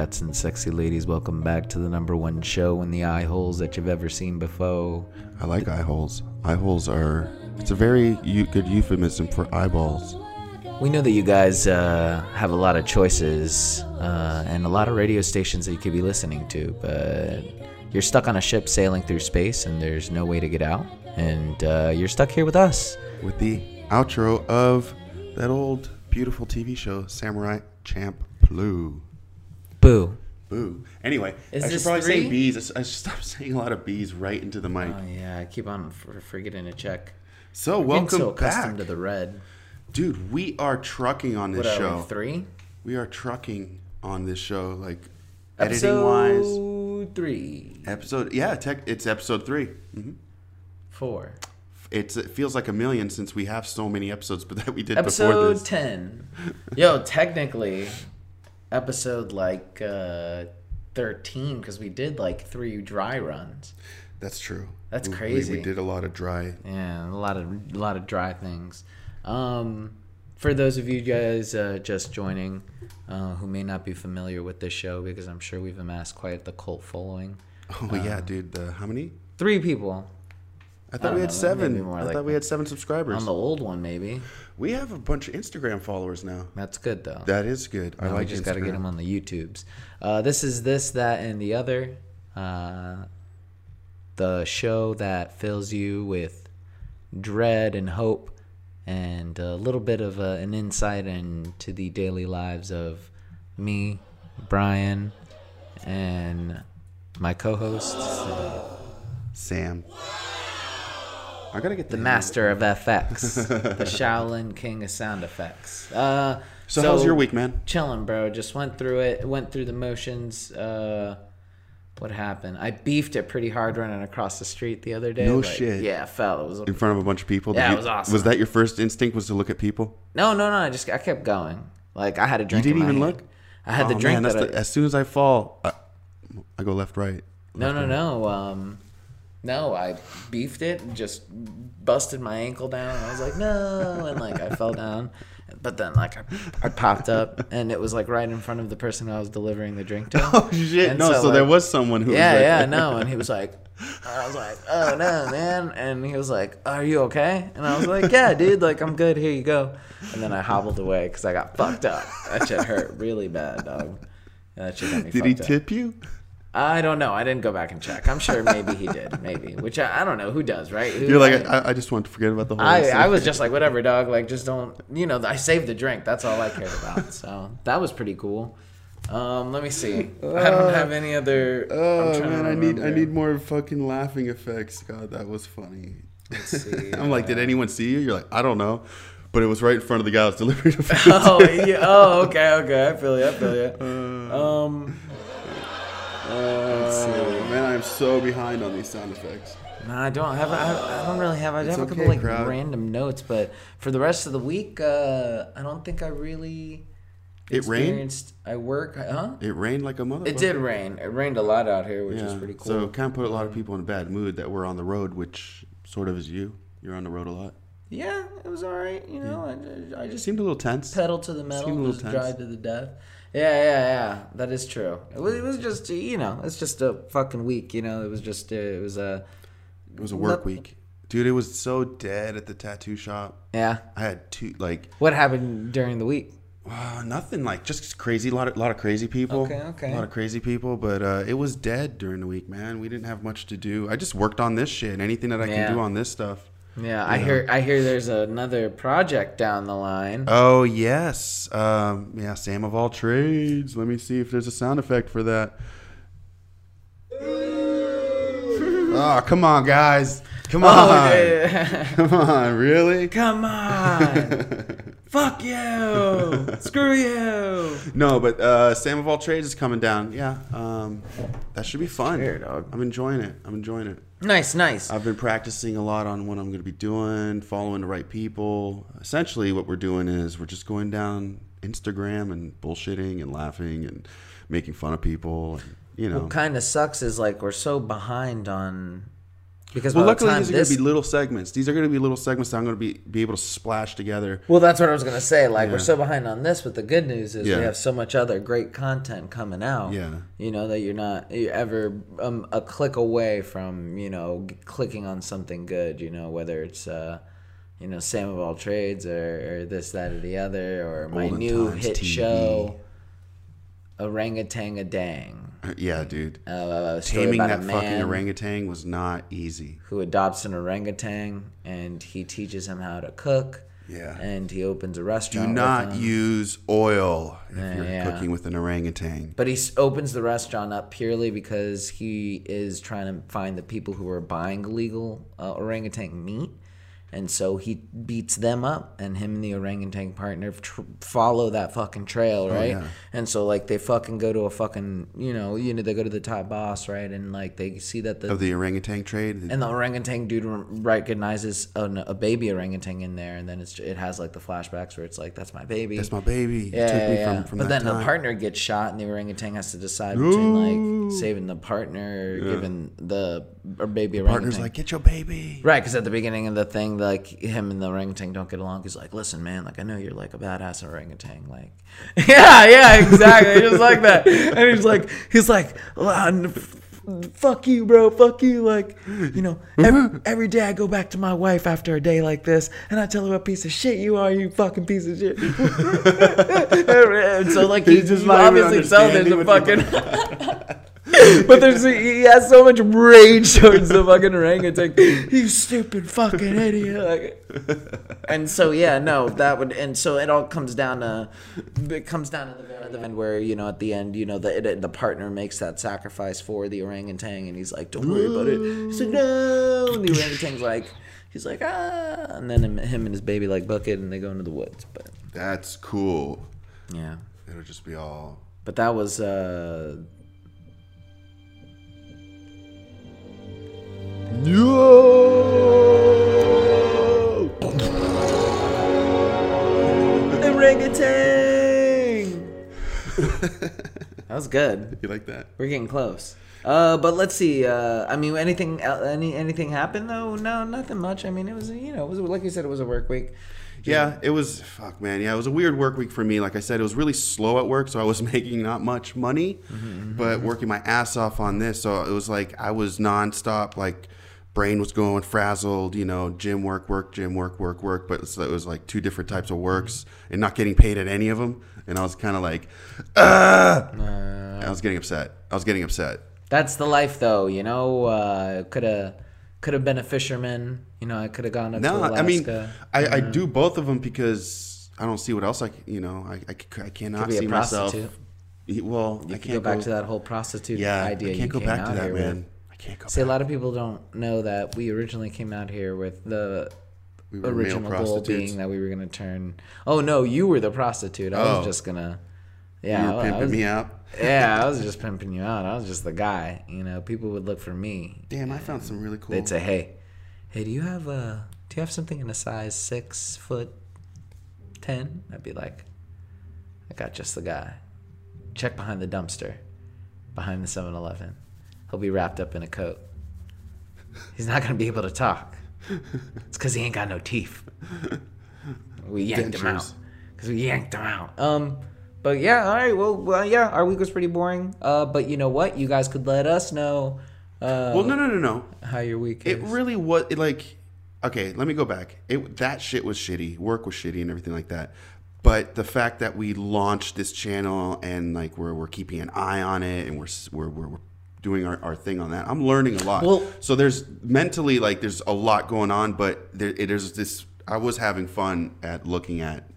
cats and sexy ladies, welcome back to the number one show in the eye holes that you've ever seen before. I like eye holes. Eye holes are. It's a very eu- good euphemism for eyeballs. We know that you guys uh, have a lot of choices uh, and a lot of radio stations that you could be listening to, but you're stuck on a ship sailing through space and there's no way to get out, and uh, you're stuck here with us. With the outro of that old beautiful TV show, Samurai Champloo. Boo. Boo. Anyway, Is I should this probably three? say bees. I should stop saying a lot of bees right into the mic. Oh yeah, I keep on for- forgetting to check. so Getting welcome so accustomed back, to the red. dude. We are trucking on this What are show. we, three? We are trucking on this show, like editing wise. Episode three, Episode, yeah, tech, it's episode 3 hmm four, It's it feels like a million since we have so many episodes, but that we did before episode this. ten. Yo, technically, episode like uh, thirteen because we did like three dry runs. That's true. That's We- we- crazy. We, did a lot of dry. Yeah, a lot of a lot of dry things. Um, for those of you guys uh, just joining, uh, who may not be familiar with this show, because I'm sure we've amassed quite the cult following. Oh yeah, dude. The, how many? Three people I thought don't we had know, seven. more I like thought we had seven subscribers. on the old one, maybe. we have a bunch of Instagram followers now. That's good though. That is good. I like we just got to get them on the YouTubes. Uh, this is this, that, and the other. Uh, the show that fills you with dread and hope, and a little bit of uh, an insight into the daily lives of me, Bryan, and my co-host, Sam. I gotta get the master of FX, the Shaolin King of sound effects. Uh, So, how's your week, man? chilling, bro. Just went through it. Went through the motions. Uh, what happened? I beefed it pretty hard running across the street the other day. No like, shit. Yeah, I fell. It was In front of a bunch of people. Yeah, Did it was awesome. Was that your first instinct? Was to look at people? no, no, no. I just I kept going. Like I had a drink. You didn't even hand. look? I had the Oh, drink. man, that the- as soon as I fall, I, I go left, right. no, no, no. Um, no, I beefed it and just busted my ankle down. I was like, no, and like I fell down. But then, like, I, I popped up, and it was like right in front of the person I was delivering the drink to. Oh shit! And no, so, there like, was someone who. yeah, was like, yeah, no. And he was like, I was like, oh no, man. And he was like, are you okay? And I was like, yeah, dude, like I'm good. Here you go. And then I hobbled away because I got fucked up. That shit hurt really bad, dog. That shit got me Did he fucked up. tip you? I don't know. I didn't go back and check. I'm sure maybe he did. Maybe. Which I, I don't know. Who does, right? Who, You're like, I, I just want to forget about the whole. I, incident. I was just like, whatever, dog. Like, just don't, you know, I saved the drink. That's all I cared about. So that was pretty cool. Um, let me see. I don't have any other. I'm Oh to man, I need I need more fucking laughing effects. God, that was funny. Let's see. I'm like, did anyone see you? You're like, I don't know, but it was right in front of the guy I was delivering the food. oh, yeah. oh, okay, okay. I feel you. I feel you. Um, Oh, man, I'm so behind on these sound effects. no, I don't have. I, I don't really have. I It's have a couple okay, like crowd. random notes, but for the rest of the week, uh, I don't think I really. It rained? I work, huh? It rained like a motherfucker. It did rain. It rained a lot out here, which is pretty cool. So kind of put a lot of people in a bad mood that we're on the road, which sort of is you. You're on the road a lot. yeah, it was all right. You know, I, I just seemed a little tense. pedal to the Seemed a little just tense. drive to the death. Yeah, yeah, yeah. That is true. It was, it was just, you know, it's just a fucking week. You know, it was just, uh, it was a, It was a work week, dude. It was so dead at the tattoo shop. yeah. I had two like What happened during the week? uh, nothing like just crazy. A lot of lot of crazy people. Okay, okay. A lot of crazy people, but uh, it was dead during the week, man. We didn't have much to do. I just worked on this shit. Anything that I Yeah. can do on this stuff. Yeah, I hear, I hear there's another project down the line. Oh yes, um, yeah. Sam of all trades. Let me see if there's a sound effect for that. Oh, come on, guys. Come on. Oh, yeah. Come on, really? Come on. Fuck you. Screw you. No, but uh, Sam of all trades is coming down. Yeah, um, that should be fun. Here, dog. I'm enjoying it. I'm enjoying it. Nice, nice. I've been practicing a lot on what I'm going to be doing, following the right people. Essentially, what we're doing is we're just going down Instagram and bullshitting and laughing and making fun of people. And, you know, What kind of sucks is like we're so behind on Because well, the luckily time these are this- going to be little segments. These are going to be little segments that I'm going to be be able to splash together. Well, that's what I was gonna say. Like we're so behind on this, but the good news is Yeah. we have so much other great content coming out. Yeah. you know that you're not you're ever um, a click away from you know clicking on something good. You know whether it's uh, you know Sam of all trades or, or this that or the other or my Olden new hit TV. show, Orangutan a Dang. Yeah, dude. Uh, a Taming that fucking orangutan was not easy. who adopts an orangutan and he teaches him how to cook. Yeah. And he opens a Do restaurant. with not use oil if you're yeah. cooking with an orangutan. But he opens the restaurant up purely because he is trying to find the people who are buying illegal uh, orangutan meat. And so he beats them up, and him and the orangutan partner tr- follow that fucking trail, oh, right? Oh, yeah. And so like they fucking go to a fucking you know you know they go to the top boss, right? And like they see that the Of the orangutan trade, and the orangutan dude recognizes a, a baby orangutan in there, and then it's it has like the flashbacks where it's like that's my baby. that's my baby. Yeah, took me yeah, from, from but then the partner gets shot, and the orangutan has to decide between like saving the partner or giving the or baby orangutan. Partner's like, get your baby. right, because at the beginning of the thing, like him and the orangutan don't get along. He's like, "Listen, man, like I know you're like a badass orangutan, like, yeah, yeah, exactly, just like that." And he's like, he's like, "Ah, n- f- "Fuck you, bro, fuck you." Like, you know, every, every day I go back to my wife after a day like this, and I tell her what piece of shit you are, you fucking piece of shit. and so like he He's just obviously there's a fucking but there's he has so much rage towards the fucking orangutan you stupid fucking idiot like, and so yeah no that would and so it all comes down to it comes down to the the end where you know at the end you know the it, the partner makes that sacrifice for the orangutan and he's like don't worry about it he's like no and the orangutan's like he's like ah and then him, him and his baby like bucket and they go into the woods but That's cool. yeah It'll just be all. but that was uh No! Orangutan. that was good. You like that? We're getting close. Uh, but let's see. Uh, I mean, anything, any anything happened though? No, nothing much. I mean, it was you know, it was like you said, it was a work week. Yeah, it was. Fuck, man. Yeah, it was a weird work week for me. Like I said, it was really slow at work, so I was making not much money, but working my ass off on this. So it was like I was nonstop. Like brain was going frazzled. You know, gym work, work, gym work, work, work. But so it was like two different types of works, and not getting paid at any of them. And I was kind of like, ah. I was getting upset. I was getting upset. That's the life, though. You know, uh, could have could have been a fisherman. You know, I could have gone up No, to Alaska. I mean, I, I do both of them because I don't see what else I you know, I cannot be a see myself. Well, you I can't go back to that whole prostitute Yeah, idea. I can't you go back to that, here man. With. Can't go See, a lot of people don't know that we originally came out here with the We original goal being that we were gonna turn. Oh no, you were the prostitute. I Oh. was just gonna. Yeah, you were pimping was, me out. yeah, I was just pimping you out. I was just the guy. You know, people would look for me. Damn, I found some really cool. They'd say, "Hey, hey, do you have a do you have something in a size six foot ten? I'd be like, "I got just the guy. Check behind the dumpster, behind the 7-Eleven. He'll be wrapped up in a coat. He's not gonna be able to talk. It's because he ain't got no teeth. We yanked him out. Because we yanked him out. Um." But yeah, all right. Well, well, yeah. Our week was pretty boring. Uh, but you know what? You guys could let us know. Uh, well, no, no, no, no. how your week It is. really was it, like. Okay, let me go back. It that shit was shitty. Work was shitty and everything like that. But the fact that we launched this channel and like we're we're keeping an eye on it and we're we're, we're doing our, our thing on that. I'm learning a lot. Well- so there's mentally like there's a lot going on, but there, it, there's this. I was having fun at looking at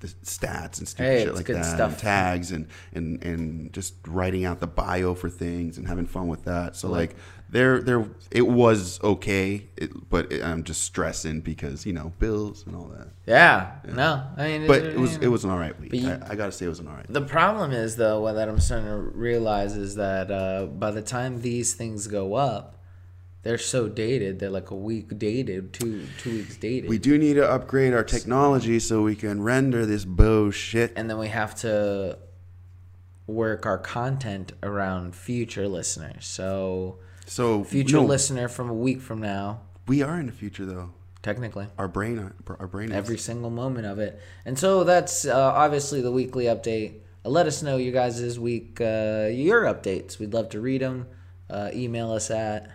the stats and stupid Hey, shit like good that, stuff. and tags and and and just writing out the bio for things and having fun with that. So like there there it was okay, it, but it, I'm just stressing because you know bills and all that. Yeah, no, I mean, But it was it was an all right week. You- I, I gotta say it was an all right. The problem is though, what that I'm starting to realize is that uh, by the time these things go up, they're so dated. They're like a week dated, two two weeks dated, We do need to upgrade our technology so we can render this bullshit. and then we have to work our content around future listeners. So So future no, listener from a week from now, We are in the future though. technically. Our brain, our brain. Is. every single moment of it. And so that's uh, obviously the weekly update. Uh, let us know you guys this week uh, your updates. We'd love to read them. Uh, email us at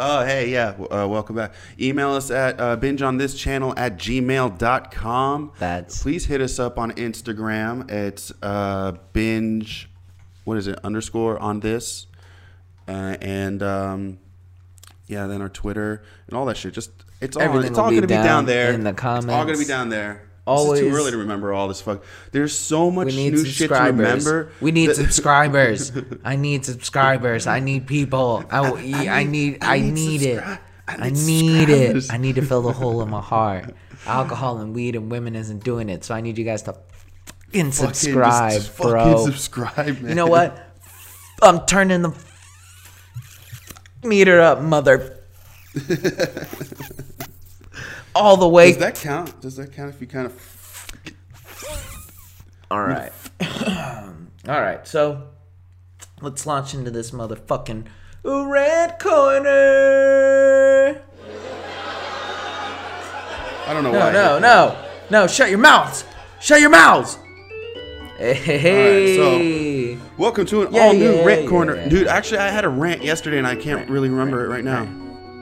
Oh, hey, yeah. Uh, welcome back. Email us at uh, binge on this channel at gmail.com. That's- Please hit us up on Instagram. It's uh, binge, what is it, underscore on this. Uh, and um, yeah, then our Twitter and all that shit. Just it's all Everything it's all gonna be down down there in the It's all gonna be down there. Always- It's too early to remember all this fuck. There's so much new shit to remember. We need subscribers. I need subscribers. I need people. I, I, need- I need I I need it. I I need it. I need to fill the hole in my heart. Alcohol and weed and women isn't doing it. So I need you guys to fucking Fucking just- subscribe, just bro. Fucking subscribe, man. You know what? I'm turning the meter up, mother. All the way. Does that count? Does that count if you kind of? All right. All right. So let's launch into this motherfucking red corner. I don't know No, why. no, no, no! Shut your mouths! Shut your mouths! Hey, hey, hey. Welcome to an Yeah, all new yeah, rant yeah, corner, dude. Actually, I had a rant yesterday, and I can't really remember it right now.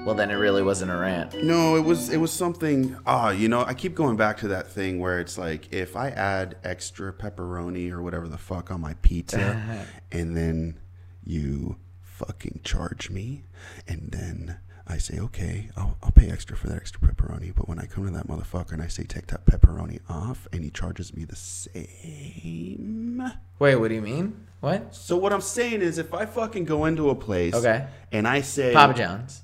Well, then it really wasn't a rant. No, it was it was something. Ah, you know, I keep going back to that thing where it's like if I add extra pepperoni or whatever the fuck on my pizza, and then you fucking charge me, and then I say okay, I'll, I'll pay extra for that extra pepperoni. But when I come to that motherfucker and I say take that pepperoni off, and he charges me the same. Wait, what do you mean? What? So what I'm saying is, if I fucking go into a place, Okay. and I say Papa John's.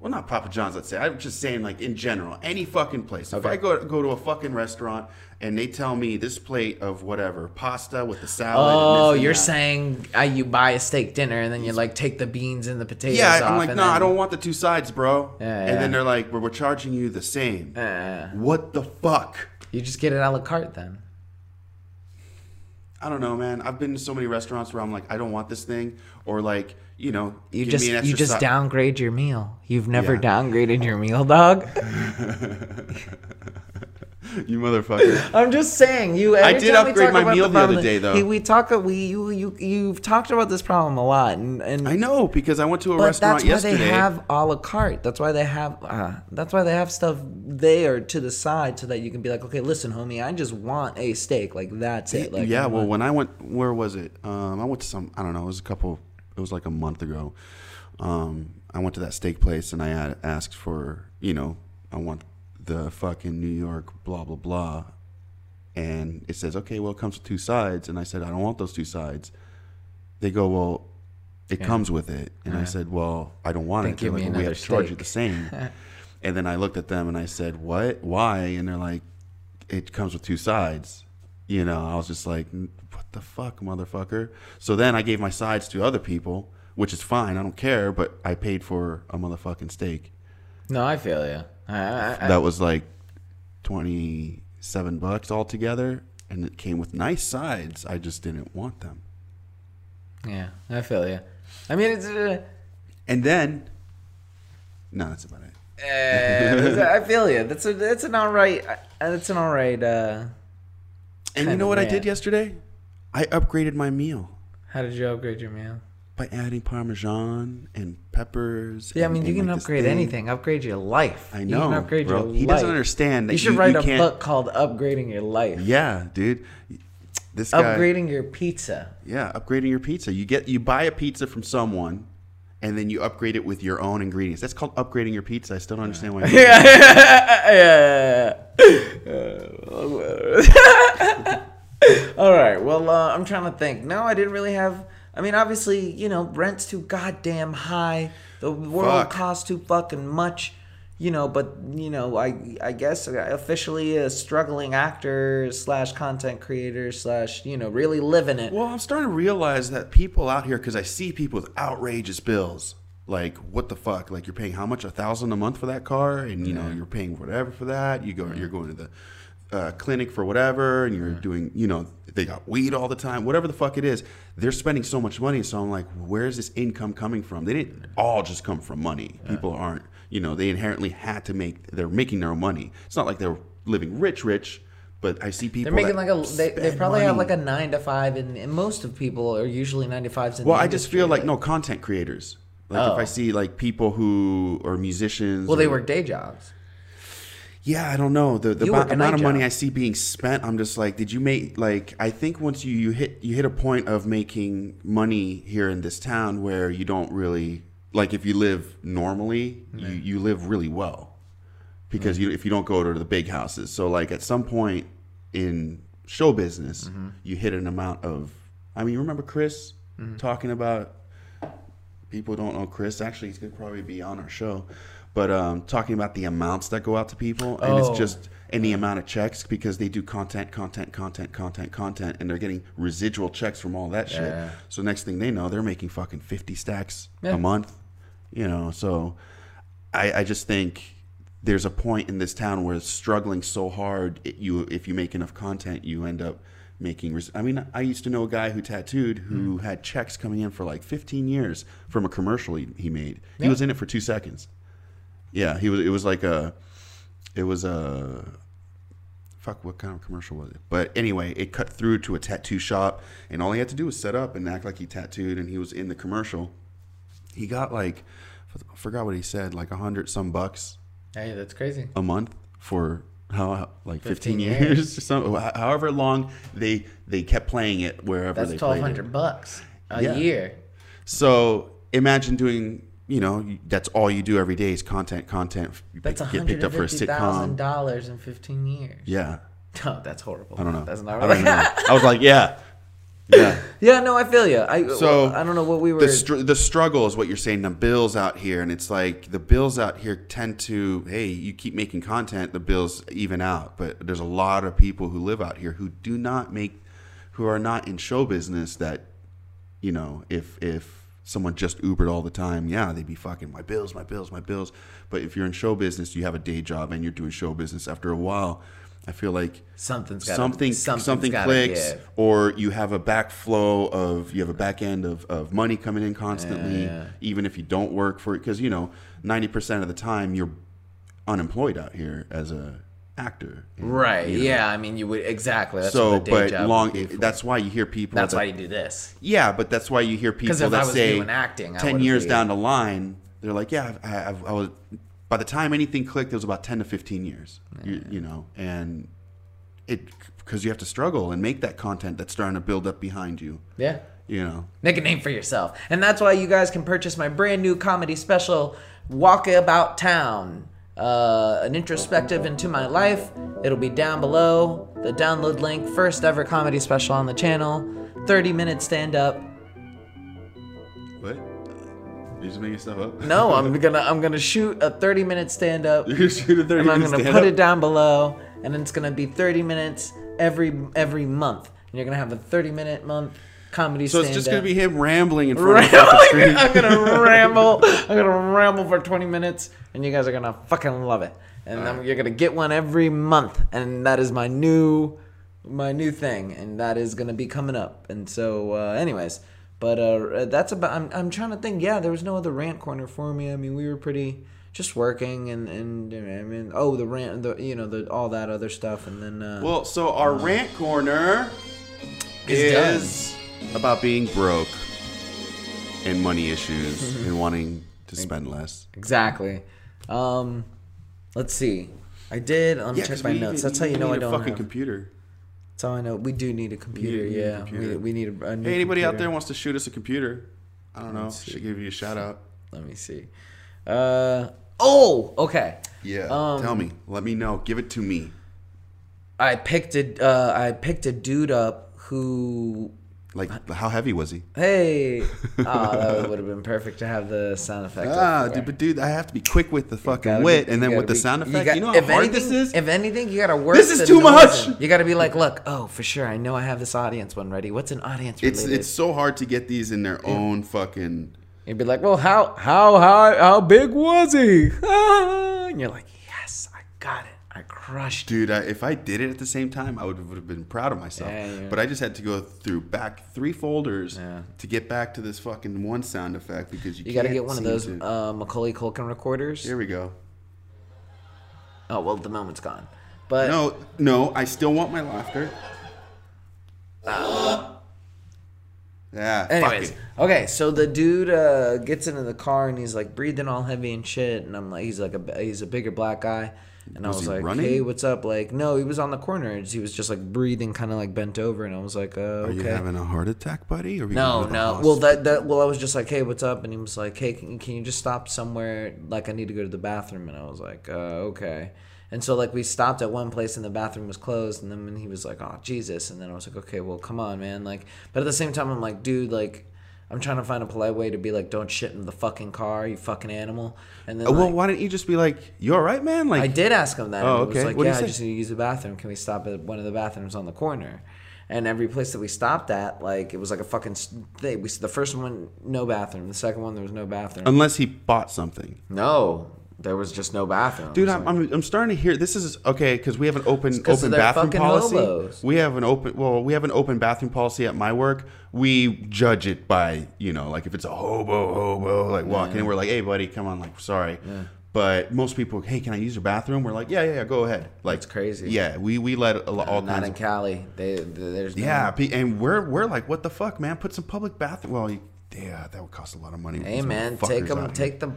Well, not Papa John's. Let's say I'm just saying, like in general, any fucking place. If Okay. I go go to a fucking restaurant and they tell me this plate of whatever pasta with the salad. Oh, and you're that. saying uh, you buy a steak dinner and then you like take the beans and the potatoes Yeah. I'm like, no, I don't want the two sides, bro. Yeah, and then they're like, well, we're charging you the same. Uh, What the fuck? you just get it a la carte then. I don't know, man. I've been to so many restaurants where I'm like, I don't want this thing, or like, you know, You just you just si- downgrade your meal. You've never Yeah. downgraded your meal, dog. you motherfucker. I'm just saying you. I did upgrade my meal the problem other day, though. He, we talk. We you you you've talked about this problem a lot, and and I know because I went to a but restaurant that's why yesterday. they have a la carte. That's why they have. Uh, that's why they have stuff there to the side so that you can be like, okay, listen, homie, I just want a steak. Like that's it. Like yeah, well, when I went, where was it? Um, I went to some, I don't know, it was a couple, it was like a month ago. Um, I went to that steak place and I had asked for, you know, I want the fucking New York blah blah blah, and it says, okay, well, it comes with two sides, and I said, I don't want those two sides. They go, well, it comes with it, and I said, well, I don't want Then it. They're me like, well, we have to charge you the same. and then I looked at them and I said, what? Why? And they're like, it comes with two sides. You know, I was just like, the fuck, motherfucker? So then I gave my sides to other people, which is fine. I don't care, but I paid for a motherfucking steak. no, I feel you. I, I, I, That was like 27 bucks altogether. And it came with nice sides. I just didn't want them. yeah, I feel you. I mean, it's. Uh, And then, no, that's about it. uh, I feel you. That's a that's an all right. uh, That's an all right. Uh, And you know what I did yesterday? I upgraded my meal how did you upgrade your meal? by adding parmesan and peppers. Yeah, I mean, you can like, upgrade anything. Upgrade your life. I You know, can upgrade bro. your He life. doesn't understand that You should you- write you a can't- book called "Upgrading Your Life." Yeah, dude. This guy. Upgrading your pizza. Yeah, upgrading your pizza. You get you buy a pizza from someone, and then you upgrade it with your own ingredients. That's called upgrading your pizza. I still don't understand why. you- yeah. yeah. All right. Well, uh, I'm trying to think. No, I didn't really have. I mean, obviously, you know, rent's too goddamn high. The world Fuck. costs too fucking much. You know, but you know, I I guess officially a struggling actor slash content creator slash you know really living it. Well, I'm starting to realize that people out here, because I see people with outrageous bills. Like what the fuck? Like you're paying how much? A thousand a month for that car, and you know you're paying whatever for that. You go, you're going to the uh, clinic for whatever, and you're doing, you know, they got weed all the time, whatever the fuck it is. They're spending so much money. So I'm like, where's this income coming from? They didn't all just come from money. People aren't, you know, they inherently had to make. They're making their own money. It's not like they're living rich, rich. But I see people. They're making like a. They, they probably have like a nine to five, and, and most of people are usually nine to fives. In Well, I just feel like no content creators. Like if Oh. I see like people who are musicians. Well, they work day jobs. Yeah, I don't know the the You amou- work a amount of night money job. I see being spent. I'm just like, did you make like? I think once you you hit you hit a point of making money here in this town where you don't really like if you live normally, you you live really well because you if you don't go to the big houses. So like at some point in show business, Mm-hmm. you hit an amount of. I mean, you remember Chris Mm-hmm. talking about people don't know Chris. Actually, he's gonna probably be on our show, but um, talking about the amounts that go out to people, and Oh. it's just and the amount of checks because they do content, content, content, content, content, and they're getting residual checks from all that shit. Yeah. So next thing they know, they're making fucking fifty stacks Yeah. a month. You know, so I, I just think there's a point in this town where it's struggling so hard. It, you if you make enough content, you end up making. Res- I mean, I used to know a guy who tattooed who had checks coming in for like 15 years from a commercial he, he made. He was in it for two seconds. Yeah, he was. It was like a. It was a. Fuck, what kind of commercial was it? But anyway, it cut through to a tattoo shop, and all he had to do was set up and act like he tattooed, and he was in the commercial. He got like, I forgot what he said, like a hundred some bucks Hey, that's crazy. a month for how like 15, 15 years, years. or something. However long they they kept playing it wherever That's they twelve played it. hundred bucks a Yeah. year. So imagine doing, you know, that's all you do every day is content, content. You That's pick- get picked up for a sitcom. dollars in fifteen years. Yeah, No, oh, that's horrible. I don't know. That's not I don't know. I was like, yeah, yeah. Yeah, no, I feel you. I So, so I don't know what we were. the str- the struggle is what you're saying. The bills out here, and it's like the bills out here tend to, hey, you keep making content, the bills even out. But there's a lot of people who live out here who do not make, who are not in show business. That, you know, if if someone just Ubered all the time, yeah, they'd be fucking my bills, my bills, my bills. But if you're in show business, you have a day job and you're doing show business. After a while, I feel like something's gotta, something something clicks give. or you have a backflow of you have a back end of, of money coming in constantly Yeah, yeah. even if you don't work for it because you know 90% of the time you're unemployed out here as a actor Right. you know. Yeah. I mean, you would exactly. That's so what a day but long be that's why you hear people That's that, why you do this. yeah but that's why you hear people I that was say acting, 10 would've years been- down the line they're like yeah I, I, I was by the time anything clicked it was about 10 to 15 years you, you know and it because you have to struggle and make that content that's starting to build up behind you Yeah. you know Make a name for yourself. And that's why you guys can purchase my brand new comedy special, Walk About Town. Uh, an introspective into my life. It'll be down below. The download link, first ever comedy special on the channel. 30 minute stand up. what you just making stuff up No, I'm gonna I'm gonna shoot a 30 minute stand up. you're gonna shoot a 30 and I'm gonna put up? it down below, and it's gonna be 30 minutes every every month. And you're gonna have a 30 minute month comedy. so it's just gonna be him rambling in front of the screen I'm gonna ramble. I'm gonna ramble for 20 minutes, and you guys are gonna fucking love it. And then you're gonna get one every month, and that is my new, my new thing, and that is gonna be coming up. And so, uh, anyways, but uh, that's about. I'm, I'm trying to think. Yeah, there was no other rant corner for me. I mean, we were pretty just working, and and I mean, oh, the rant, the you know, the all that other stuff, and then. Uh, well so our rant corner Is is about being broke and money issues and wanting to spend less Exactly. Um, let's see. I did. Let me check my notes. need- That's how you know need I a don't fucking have. computer That's how I know we do need a computer. need a yeah, computer. We, we need a, a new hey anybody out there wants to shoot us a computer i don't know should give you a shout out Let me see. Uh oh. Okay. yeah Um, tell me let me know give it to me I picked a. Uh, I picked a dude up who. Like how heavy was he Hey. oh, that would have been perfect to have the sound effect. Ah, dude, but dude, I have to be quick with the fucking wit, be- and then you with the sound be- effect. got- You, know how if hard anything, this is. If anything, you gotta work. This is too much! You gotta be like, look, oh, for sure. I know I have this audience one ready. What's an audience It's related? it's so hard to get these in their own fucking. You'd be like, well, how how how how big was he? and you're like, yes, I got it. I crushed. Dude, I, if I did it at the same time, I would, would have been proud of myself. Yeah, yeah. But I just had to go through back three folders Yeah. to get back to this fucking one sound effect because you, You got to get one of those to- uh, Macaulay Culkin recorders. Here we go. Oh well, the moment's gone. But No, no, I still want my laughter. Yeah. Anyways, okay, so the dude uh, gets into the car and he's like breathing all heavy and shit, and I'm like, he's like a he's a bigger black guy, and I Was was like, running? hey, what's up? Like, no, he was on the corner. He was just like breathing, kind of like bent over, and I was like, uh, Are okay. you having a heart attack, buddy? Or no, no. hos- Well, that that well, I was just like, hey, what's up? And he was like, hey, can, can you just stop somewhere? Like, I need to go to the bathroom, and I was like, uh, okay. And so like we stopped at one place and the bathroom was closed, and then he was like, oh Jesus, and then I was like, okay, well, come on, man. Like, but at the same time, I'm like, dude, like. I'm trying to find a polite way to be like, don't shit in the fucking car, you fucking animal. And then Uh, well, like, why don't you just be like, "You're all right, man? Like, I did ask him that. Oh, okay. was like, What'd he yeah, I just need to use the bathroom. Can we stop at one of the bathrooms on the corner? And every place that we stopped at, like, it was like a fucking thing. We the first one, no bathroom. The second one, there was no bathroom. unless he bought something. no, there was just no bathroom. Dude, I'm, I'm, I'm starting to hear this is okay because we have an open open bathroom policy. hobos. We have an open well, we have an open bathroom policy at my work. We judge it by you know like if it's a hobo hobo like walking in, we're like, hey buddy, come on, like sorry. But most people, hey, can I use your bathroom? We're like, yeah, yeah, yeah, go ahead. Like That's crazy. Yeah, we we let a, lo- all not in of Cali. They, they- there's no- yeah, pe- and we're we're like, what the fuck, man? Put some public bathroom. Well, you, yeah, that would cost a lot of money. Hey man, take them, take the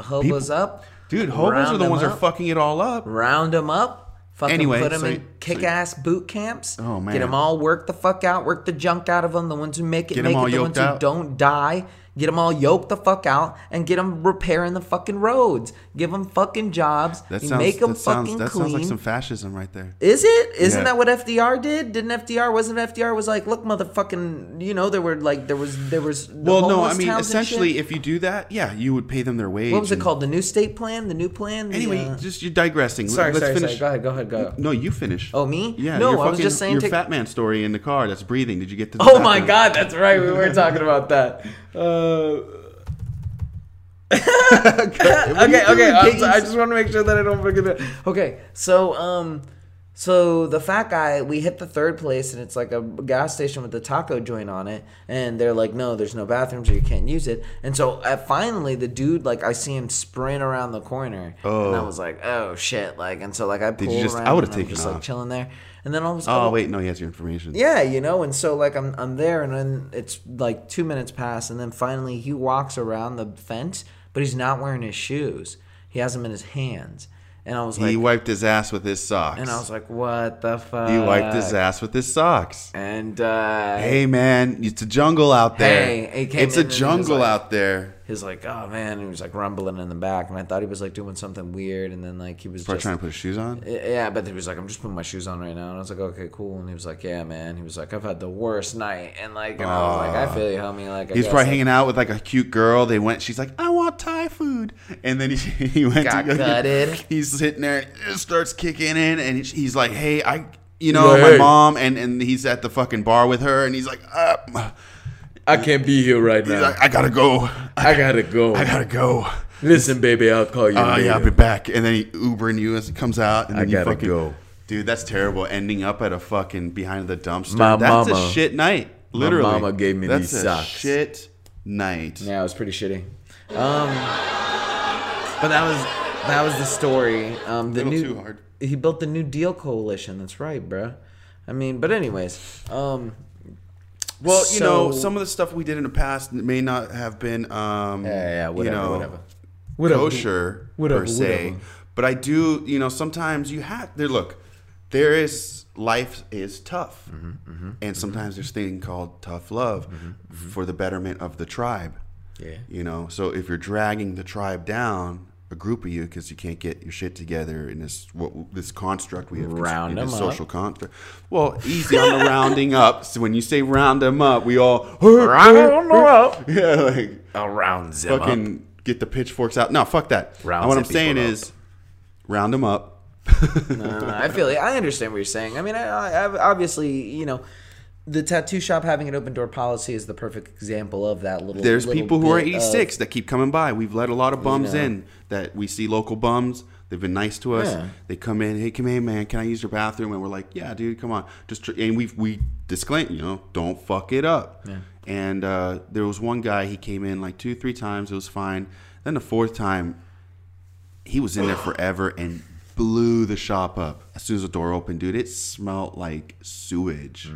hobos People- up, Dude, hobos are the ones that are up. fucking it all up. round them up, fucking Anyway, put them so in kick-ass boot camps. Oh, man. get them all work the fuck out, work the junk out of them. The ones who make it, Get make it. The ones who don't die, get them all yoked the fuck out, and get them repairing the fucking roads. Give them fucking jobs. That sounds make them that sounds fucking that clean. sounds like some fascism right there. Is it? Isn't Yeah. that what FDR did? Didn't FDR? Wasn't FDR was like, look, motherfucking, you know, there were like, there was, there was. the Well, no, I mean, towns and shit. essentially, if you do that, yeah, you would pay them their wage. what was it called? The new state plan, the new plan. The, Anyway, uh, just you're digressing. sorry, Let's sorry, finish. sorry. Go ahead, go ahead, go. No, you finish. Oh, me? Yeah. No, I was just saying your to- fat man story in the car that's breathing. Did you get to? The Oh my god, that's right. We were talking about that. Uh, You okay, okay. Gates? I just want to make sure that I don't forget it. Okay, so um, so the fat guy, we hit the third place, and it's like a gas station with a taco joint on it, and they're like, no, there's no bathrooms, or you can't use it. And so uh, finally, the dude, like, I see him sprint around the corner, oh. and I Oh. was like, oh shit, like, and so like I pull you just- I would've and I'm taken just like chilling there, and then all of a sudden, Oh wait, no, he has your information. yeah, you know, and so like I'm I'm there, and then it's like two minutes pass, and then finally he walks around the fence, but he's not wearing his shoes. He has them in his hands, and I was like, He wiped his ass with his socks. and I was like, what the fuck? he wiped his ass with his socks. And uh, Hey man, it's a jungle out there. Hey, it's a jungle like- out there. He was like, oh man, and he was like rumbling in the back, and I thought he was like doing something weird, and then like he was Probably just trying to put his shoes on. Yeah, but he was like, I'm just putting my shoes on right now. And I was like, okay, cool. And he was like, yeah, man. He was like, I've had the worst night. And like, and I was like, I feel you, homie. Like, I He's guess, probably like, hanging out with like a cute girl. They went. She's like, I want Thai food, and then he he went Got to go get- gutted. He's sitting there, and it starts kicking in, and he's- he's like, Hey, I, you know, Yeah, my mom, and and he's at the fucking bar with her, and he's like, uh, I can't be here right now. like, I gotta go, I gotta go. I gotta go. Listen, baby, I'll call you. Oh yeah, I'll be back. And then he Ubering you as he comes out, and I then you gotta fucking go. Dude, that's terrible. Ending up at a fucking behind the dumpster. My that's mama- a shit night. Literally, my mama gave me that's these a socks. Shit night. Yeah, it was pretty shitty. Um, but that was that was the story. Um, the new too hard. he built the New Deal coalition. That's right, bruh. I mean, but anyways, um, Well, you know, some of the stuff we did in the past may not have been, um, yeah, yeah, whatever, you know, whatever, whatever. kosher Whatever, per se. whatever. But I do, you know, sometimes you have there. Look, there is life is tough, Mm-hmm, and sometimes there's thing called tough love for the betterment of the tribe. Yeah. You know, so if you're dragging the tribe down, a group of you, because you can't get your shit together in this what this construct we have, Round in this social construct. Well, easy on the rounding up. So when you say round them up, we all round them up. yeah, like Around them up. fucking get the pitchforks out. No, fuck that. Round what I'm saying up. is, round them up. No, no, I feel it. I understand what you're saying. I mean, I, I obviously, you know, the tattoo shop having an open door policy is the perfect example of that little. There's little people who are bit of- 86 that keep coming by. We've let a lot of bums know. in that we see local bums. They've been nice to us. Yeah. They come in, hey, come in, man. Can I use your bathroom? And we're like, yeah, dude, come on. Just tr-. and we we disclaim, you know, don't fuck it up. And uh, there was one guy. He came in like two, three times. It was fine. Then the fourth time, he was in there forever and blew the shop up as soon as the door opened, dude. It smelled like sewage,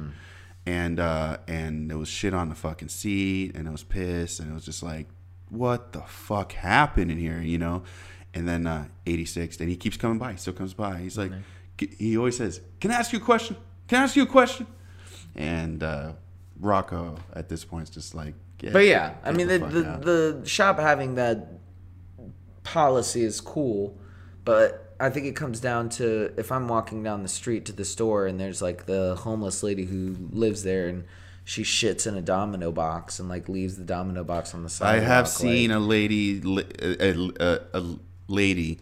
and uh, and there was shit on the fucking seat, and it was pissed, and it was just like, what the fuck happened in here, you know? And then uh, 86, and he keeps coming by. He still comes by. He's like, he always says, "Can I ask you a question? Can I ask you a question?" And uh, Rocco at this point is just like, "Get- But yeah, I mean the fuck the, the shop having that policy is cool, but I think it comes down to if I'm walking down the street to the store and there's like the homeless lady who lives there and she shits in a domino box and like leaves the domino box on the side. I have seen like, a lady, a, a, a, lady,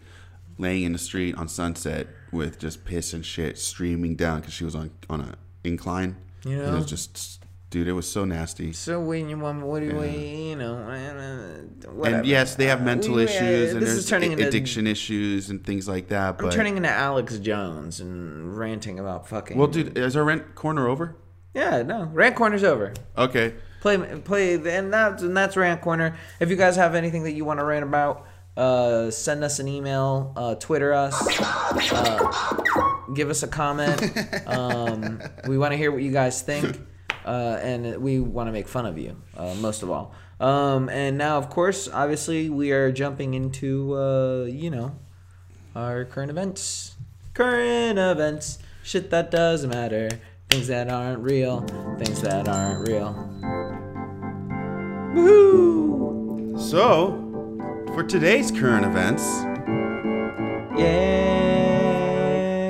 laying in the street on Sunset with just piss and shit streaming down because she was on on a incline. You And it was just, dude, it was so nasty. So when you want, what do you, you know, uh, whatever. And yes, they have Uh, mental we- issues and there's turning into addiction issues and things like that. I'm turning into Alex Jones and ranting about fucking. well, dude, is our rent corner over? Yeah, no, rant corner's over. Okay. Play, play, and that's and that's rant corner. If you guys have anything that you want to rant about, uh, send us an email, uh, Twitter us, uh, give us a comment. Um, we want to hear what you guys think, uh, and we want to make fun of you, uh, most of all. Um, and now, of course, obviously, we are jumping into, uh, you know, our current events. Current events. Shit that doesn't matter. Things that aren't real. Things that aren't real. Woohoo! So, for today's current events, Yeah,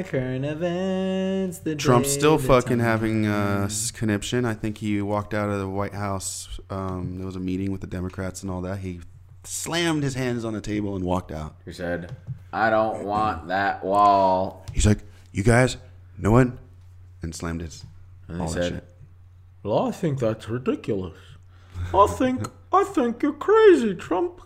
current events. The Trump's still the fucking time. having uh, s- conniption. I think he walked out of the White House. Um, there was a meeting with the Democrats and all that. He slammed his hands on the table and walked out. He said, "I don't want that wall." He's like, "You guys, no one," and slammed his. And all he said, shit. Well, I think that's ridiculous. I think I think you're crazy, Trump.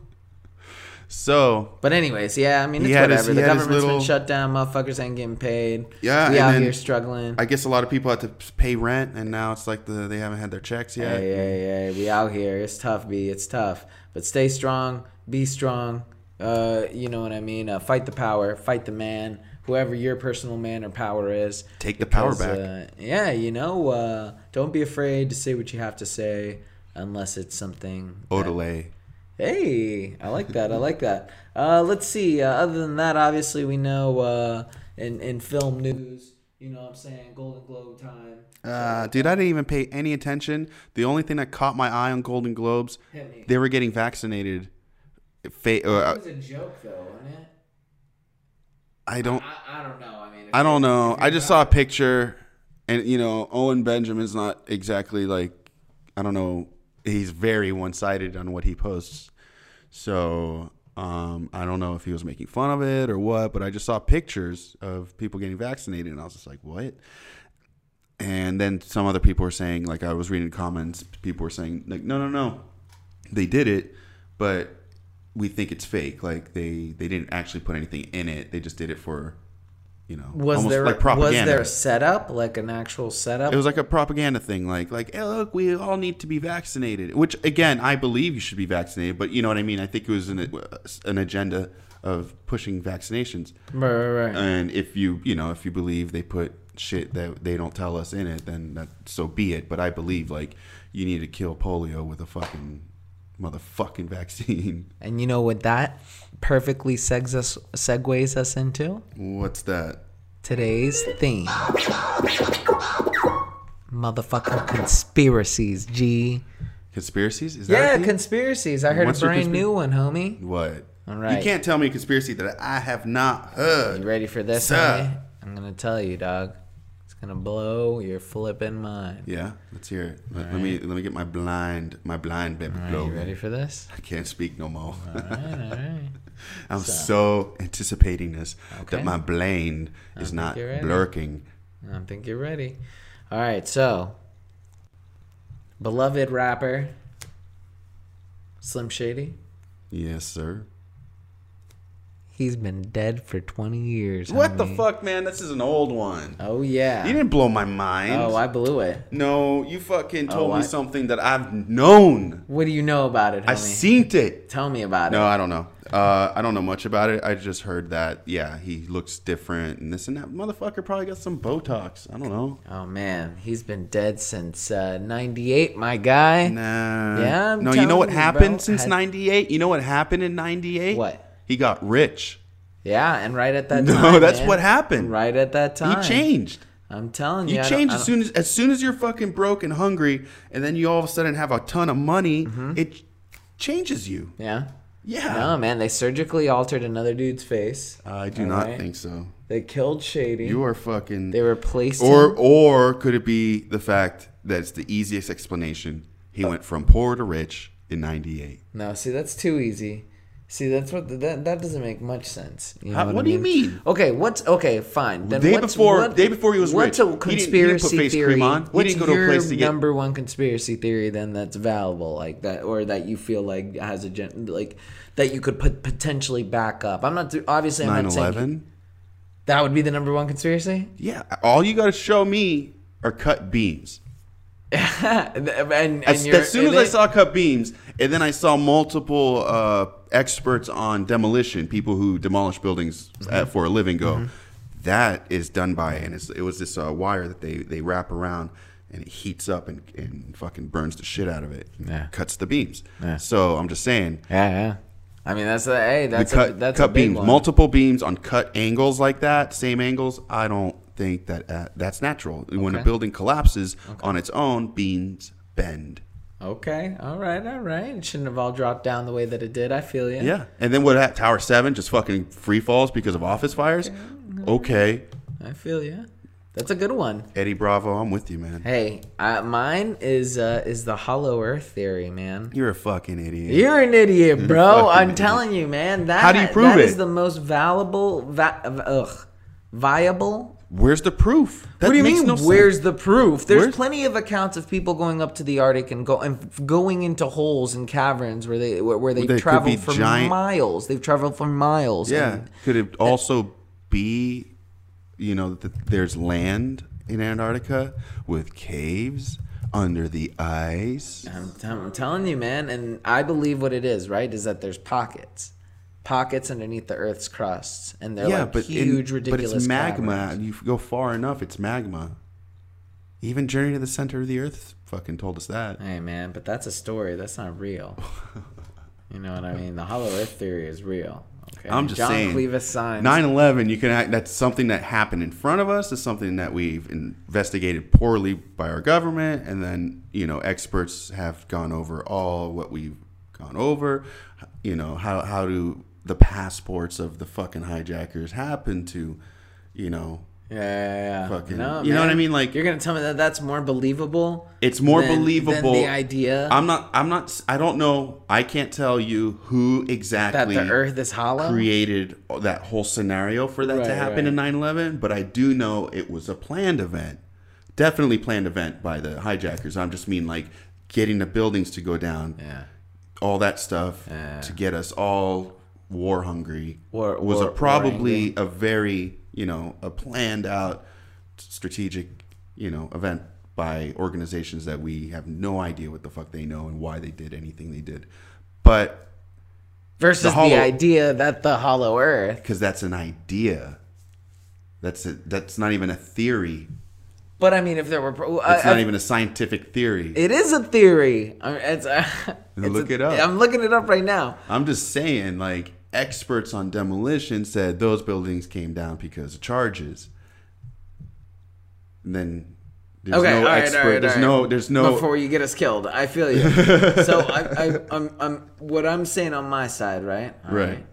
So But anyways, yeah, I mean it's had his- whatever. the government's little- been shut down. Motherfuckers ain't getting paid. Yeah, we out then here struggling. I guess a lot of people had to pay rent, and now it's like the they haven't had their checks yet. Hey, hey, hey, we out here. It's tough, B. It's tough. But stay strong. Be strong. Uh, you know what I mean? Uh, fight the power. Fight the man. Whoever your personal man or power is. Take the power back. Uh, yeah, you know, uh, don't be afraid to say what you have to say unless it's something. that- Odelay. Hey, I like that. I like that. Uh, let's see. Uh, other than that, obviously, we know uh, in, in film news, you know what I'm saying? Golden Globe time. Uh, dude, I didn't even pay any attention. The only thing that caught my eye on Golden Globes, they were getting vaccinated. Fa- uh, It was a joke, though, wasn't it? I don't. I, I don't know. I mean, I don't know. I just saw a picture, and you know, Owen Benjamin's not exactly like I don't know. He's very one-sided on what he posts, so um, I don't know if he was making fun of it or what. But I just saw pictures of people getting vaccinated, and I was just like, what? And then some other people were saying, like I was reading comments, people were saying, like, no, no, no, they did it, but we think it's fake. Like they they didn't actually put anything in it. They just did it for, you know, Was there like was propaganda. there a setup, like an actual setup? It was like a propaganda thing, like like hey, look, we all need to be vaccinated. Which again, I believe you should be vaccinated, but you know what I mean. I think it was an an agenda of pushing vaccinations. right, right, right. And if you you know if you believe they put shit that they don't tell us in it, then that so be it. But I believe like you need to kill polio with a fucking motherfucking vaccine. and you know what that perfectly segs us, segues us into What's that? today's theme. Motherfucking conspiracies, G. Conspiracies? Is that Yeah, a thing? conspiracies. I heard What's a your brand conspira- new one, homie. what? All right. You can't tell me a conspiracy that I have not heard. You ready for this, Sir. homie? I'm gonna tell you, dog. Gonna blow your flipping mind. Yeah, let's hear it. Let, let me let me get my blind my blind baby Are blow. you ready for this? I can't speak no more. All right, all right. I'm so, anticipating this Okay. that my brain is not blurking. I think you're ready. All right, so beloved rapper Slim Shady. Yes, sir. He's been dead for 20 years. What the fuck, man? This is an old one. Oh yeah. You didn't blow my mind. oh, I blew it. no, you fucking told Oh, me I- something that I've known. What do you know about it, homie? I seen it. Tell me about No, it. No, I don't know. Uh, I don't know much about it. I just heard that, yeah, he looks different and this and that. Motherfucker probably got some Botox. I don't know. Oh man, he's been dead since uh, '98, my guy. Nah. Yeah, I'm no, you know what you, happened bro. since Had- 98? You know what happened in 98? What? He got rich. Yeah, and right at that No, time. that's man. what happened. Right at that time. He changed. I'm telling you. You change as soon as as soon as you're fucking broke and hungry, and then you all of a sudden have a ton of money. Mm-hmm. It changes you. Yeah. Yeah. No, man, they surgically altered another dude's face. I do All not right. think so. They killed Shady. You are fucking. They replaced or him. or could it be the fact that it's the easiest explanation? He went from poor to rich in '98. No, see, that's too easy. See, that's what that that doesn't make much sense. You know How- what, what do you mean? Okay, what's okay? Fine. Then Day what's, before- what- day before he was what's rich. a He didn't- he didn't conspiracy put face theory? cream on. He what's didn't go to a your place to get- number one conspiracy theory then that's valuable like that, or that you feel like has a gen, like that you could put potentially back up? I'm not obviously I'm not saying 9/11. that would be the number one conspiracy. Yeah. All you got to show me are cut beams. And and As, as soon as I saw cut beams, and then I saw multiple uh, experts on demolition, people who demolish buildings Mm-hmm. at, for a living, go, that is done by, and it's, it was this uh, wire that they, they wrap around, and it heats up and, and fucking burns the shit out of it, Yeah. cuts the beams. Yeah. So I'm just saying, yeah, yeah. I mean that's a hey that's cut, a, that's cut beams, one. multiple beams on cut angles like that, same angles. I don't think that uh, that's natural. When a building collapses on its own, beams bend. Okay, all right, all right. It shouldn't have all dropped down the way that it did. I feel you. Yeah, and then what? hap- Tower Seven just fucking free falls because of office fires. Okay, I feel you. That's a good one. Eddie Bravo, I'm with you, man. Hey, uh, mine is uh, is the Hollow Earth theory, man. You're a fucking idiot. You're an idiot, bro. I'm idiot. telling you, man. That How do you prove that it? is the most valuable, va- ugh, viable. Where's the proof? That what do you mean? no sense. where's the proof? There's Where's- plenty of accounts of people going up to the Arctic and go and going into holes and caverns where they where, where they travel for giant- miles. They've traveled for miles. Yeah. and- Could it also be, you know, that there's land in Antarctica with caves under the ice? I'm, t- I'm telling you, man, and I believe what it is, right? Is that there's pockets, pockets underneath the Earth's crust, and they're yeah, like but in- huge, ridiculous. But it's magma. caverns. You go far enough, it's magma. Even Journey to the Center of the Earth fucking told us that. Hey, man, but that's a story. That's not real. you know what I mean? The Hollow Earth theory is real. Okay. I'm just John saying. Clevis signs. 9/11, you can act, that's something that happened in front of us. It's something that we've investigated poorly by our government, and then you know experts have gone over all what we've gone over. You know how how do the passports of the fucking hijackers happen to, you know, Yeah, yeah, yeah. Fucking- no, you know what. I mean? Like- you're gonna tell me that that's more believable. It's more than- believable. Than the idea I'm not. I'm not. I don't know. I can't tell you who exactly that the Earth is hollow. created that whole scenario for that to happen right. in 9/11. But I do know it was a planned event. Definitely planned event by the hijackers. I'm just mean like getting the buildings to go down. Yeah. All that stuff Yeah. to get us all war hungry War- was war- a, probably a very you know a planned out strategic you know event by organizations that we have no idea what the fuck they know and why they did anything they did but Versus the, hollow- idea that the Hollow Earth. because that's an idea that's a, that's not even a theory But I mean, if there were, pro- uh, it's not I- even a scientific theory It is a theory. Mean, it's, it's Look a- it up. I'm looking it up right now. i'm just saying like experts on demolition said those buildings came down because of charges and then there's okay, no right, expert right, there's no there's no before you get us killed. I feel you. so I, I, I'm, I'm, what I'm saying on my side, right? All Right.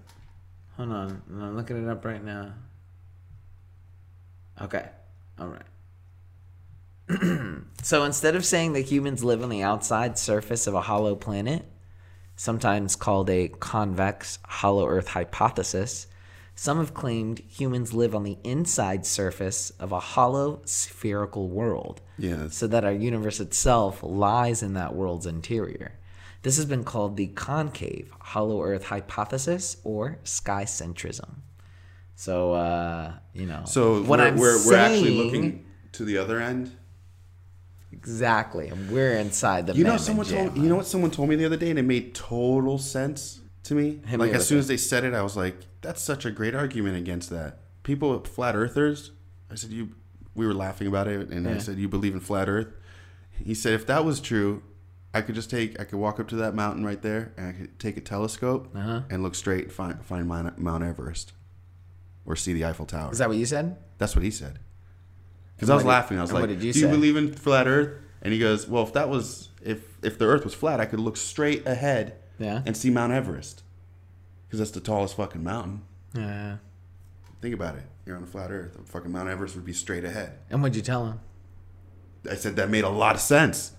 Hold on, I'm looking it up right now. Okay, all right. so instead of saying that humans live on the outside surface of a hollow planet, sometimes called a convex hollow Earth hypothesis, Some have claimed humans live on the inside surface of a hollow spherical world, Yeah. so that our universe itself lies in that world's interior. This has been called the concave hollow earth hypothesis or skycentrism. So, uh, you know, So what we're, I'm we're, we're actually saying- looking to the other end. Exactly. We're inside the. You know, someone told you know what someone told me the other day, and it made total sense to me. Hit like with as soon it. as they said it, I was like, "That's such a great argument against that." People, flat earthers. I said, "You." We were laughing about it, and I said, "You believe in flat Earth?" He said, "If that was true, I could just take, I could walk up to that mountain right there, and I could take a telescope Uh-huh. and look straight, and find find Mount Everest, or see the Eiffel Tower." Is that what you said? That's what he said. Because I was did- laughing. I was like, what did you "Do you believe in flat Earth?" And he goes, "Well, if that was if if the Earth was flat, I could look straight ahead Yeah. and see Mount Everest, because that's the tallest fucking mountain. Yeah. Think about it. You're on a flat Earth. Fucking Mount Everest would be straight ahead." And what'd you tell him? I said that made a lot of sense.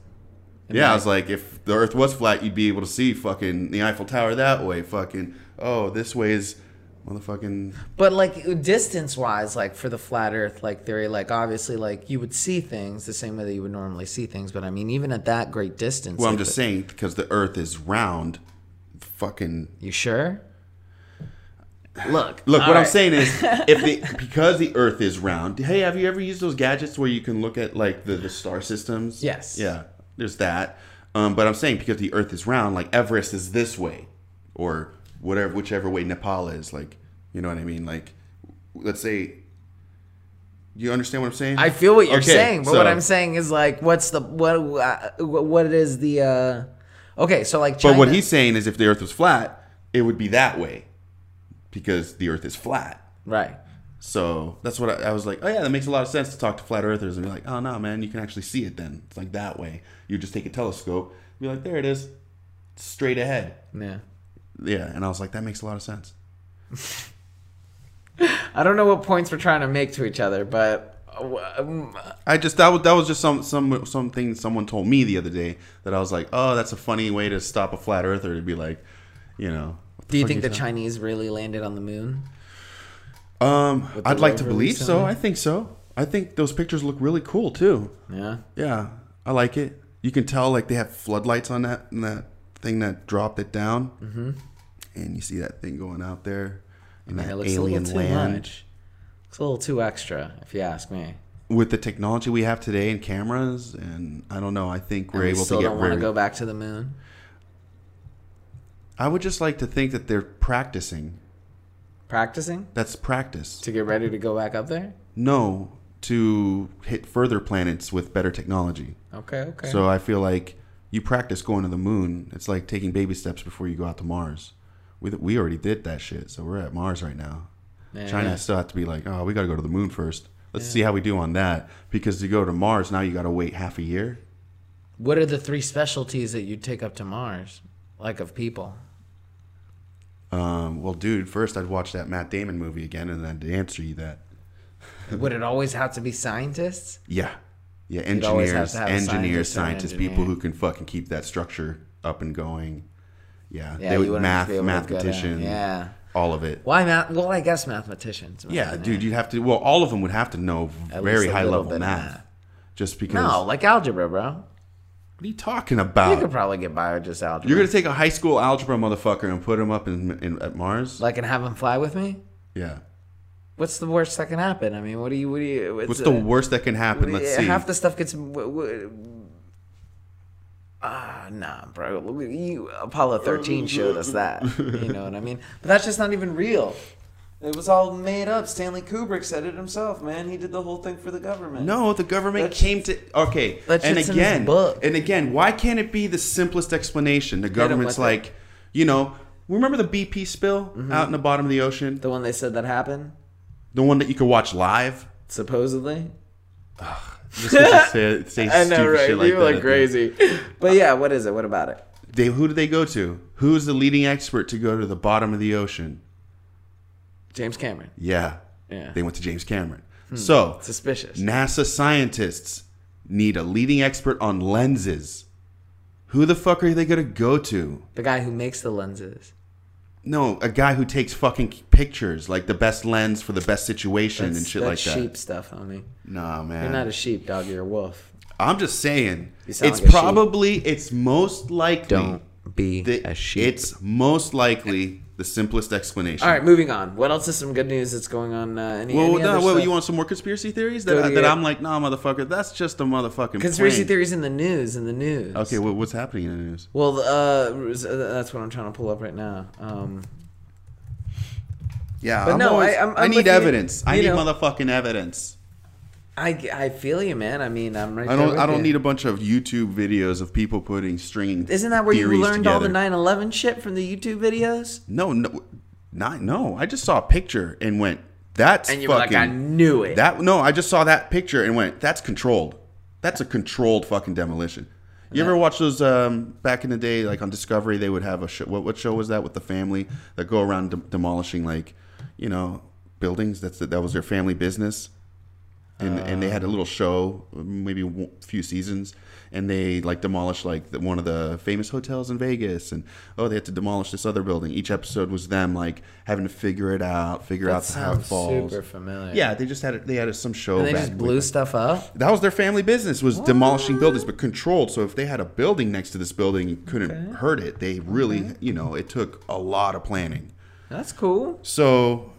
yeah, I was like, if the Earth was flat, you'd be able to see fucking the Eiffel Tower that way. Fucking oh, this way is motherfucking But like distance wise, like for the flat Earth like theory, like obviously like you would see things the same way that you would normally see things. But I mean, even at that great distance. Well, I'm like, just saying because the Earth is round. Fucking You sure? Look, look. all What I'm saying is, if the because the Earth is round. Hey, have you ever used those gadgets where you can look at like the, the star systems? Yes. Yeah. There's that. Um, but I'm saying because the Earth is round, like Everest is this way, or whatever, whichever way Nepal is. Like, you know what I mean? Like, let's say. You understand what I'm saying? I feel what you're Okay, saying, but so- what I'm saying is like, what's the what uh, what is the uh okay? So like, China, But what he's saying is, if the Earth was flat, it would be that way, because the Earth is flat. right? So that's what I, I was like. Oh yeah, that makes a lot of sense to talk to flat earthers and be like, oh no, man, you can actually see it. Then it's like that way. You just take a telescope, be like, there it is, straight ahead. Yeah. Yeah, and I was like, that makes a lot of sense. I don't know what points we're trying to make to each other, but um, I just that was that was just some some something someone told me the other day that I was like, oh, that's a funny way to stop a flat earther to be like, you know. do you think the talking- Chinese really landed on the moon? Um, I'd like to believe so. I think so. I think those pictures look really cool too. Yeah. Yeah, I like it. You can tell like they have floodlights on that and that thing that dropped it down, mm-hmm. and you see that thing going out there in Man, that it looks alien a land. much. It's a little too extra, if you ask me. With the technology we have today and cameras, and I don't know. I think we're we able still to get don't want to go back to the moon. I would just like to think that they're practicing. Practicing That's practice. to get ready to go back up there. No, to hit further planets with better technology. Okay. Okay. So I feel like you practice going to the moon. It's like taking baby steps before you go out to Mars. We, we already did that shit, so we're at Mars right now. Yeah, China yeah. still have to be like, oh, we got to go to the moon first. Let's see how we do on that. Because to go to Mars, now you got to wait half a year. What are the three specialties that you'd take up to Mars, like of people? Um, well, dude, first I'd watch that Matt Damon movie again, and then I'd answer you that. Would it always have to be scientists? Yeah, yeah, have engineers, to have engineers, scientist or an scientists, people who can fucking keep that structure up and going. Yeah, Yeah, they would math, be to go down. mathematician, Yeah. all of it. Why math? Well, I guess mathematicians. Yeah, man. dude, you'd have to. Well, all of them would have to know At very high level math, math. just because. No, like algebra, bro. What are you talking about? You could probably get by with just algebra. You're gonna take a high school algebra motherfucker and put him up in, in at Mars? like and have him fly with me. yeah. What's the worst that can happen? I mean, what do you? What do you? What's the worst that can happen? Let's see. Half the stuff gets. w- w- Ah, nah, bro. You, Apollo 13 showed us that. You know what I mean? But that's just not even real. It was all made up. Stanley Kubrick said it himself, man. He did the whole thing for the government. No, the government That came to okay, and again, book. and again, why can't it be the simplest explanation? The government's with it. like, you know, remember the BP spill Mm-hmm. out in the bottom of the ocean, The one they said that happened, the one that you could watch live. supposedly. Just 'cause you say, say I know, right? shit like People that. are crazy. But yeah, what is it? What about it? They who do they go to? Who's the leading expert to go to the bottom of the ocean? James Cameron. Yeah, Yeah. they went to James Cameron. Hmm. So Suspicious. NASA scientists need a leading expert on lenses. Who the fuck are they gonna go to? The guy who makes the lenses. No, a guy who takes fucking pictures, like the best lens for the best situation That's, and shit that's like that. sheep stuff, homie. Nah, man. You're not a sheep, dog. You're a wolf. I'm just saying. You sound It's like a sheep. probably it's most likely Don't be a sheep. It's most likely the simplest explanation. All right, moving on. What else is some good news that's going on? Uh, any, Well, any no, well, you want some more conspiracy theories that, to that I'm like, nah, motherfucker, that's just a motherfucking conspiracy plane. theories in the news? In the news. Okay, well, what's happening in the news? Well, uh, that's what I'm trying to pull up right now. Um, Yeah, But I'm no, always- I- I'm- I I'm need with you. evidence. I need know- motherfucking evidence. I, I feel you, man. I mean, I'm right I don't. I don't you. need a bunch of YouTube videos of people putting stringing. Isn't that where you learned all the together. 9/11 shit from the YouTube videos? No, no, not no. I just saw a picture and went, "That's And you were like, fucking I knew it. that." No, I just saw that picture and went, "That's controlled. That's a controlled fucking demolition." You ever watch those um, back in the day, like on Discovery? They would have a show. What, what show was that with the family that go around de- demolishing, like, you know, buildings? That's that was their family business, and and they had a um, little show, maybe a few seasons, and they like demolished like the, one of the famous hotels in Vegas, and oh, they had to demolish this other building. Each episode was them like having to figure it out, figure out how it falls. super familiar. Yeah, they just had it. They had some show. and they just blew stuff up. That was their family business was demolishing buildings, but controlled. So if they had a building next to this building, you couldn't hurt it. They really, you know, it took a lot of planning. That's cool. So,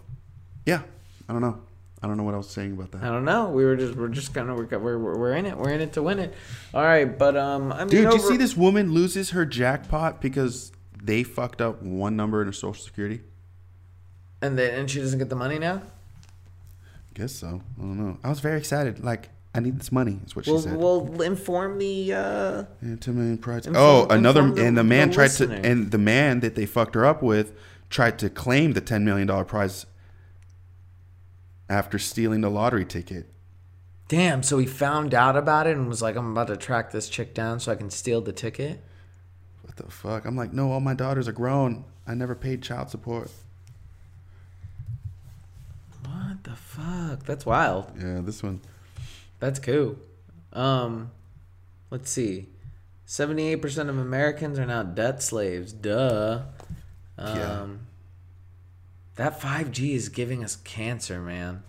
yeah, I don't know. I don't know what I was saying about that. I don't know. We were just we're just of we're, we're we're in it. We're in it to win it. All right, but um, I mean, Dude, did you see this woman loses her jackpot because they fucked up one number in her social security? And then and she doesn't get the money now. I Guess so. I don't know. I was very excited. Like, I need this money. Is what she Well, said. well, inform the. Uh, Yeah, two million prize. Inform- oh, another the- and the man the tried listener. to and the man that they fucked her up with tried to claim the ten million dollar prize after stealing the lottery ticket. damn. So he found out about it and was like, "I'm about to track this chick down so I can steal the ticket." What the fuck? I'm like, no, all my daughters are grown. I never paid child support. What the fuck? That's wild. Yeah, this one. That's cool. Um, let's see. Seventy-eight percent of Americans are now debt slaves. Duh. Um, Yeah. That five G is giving us cancer, man.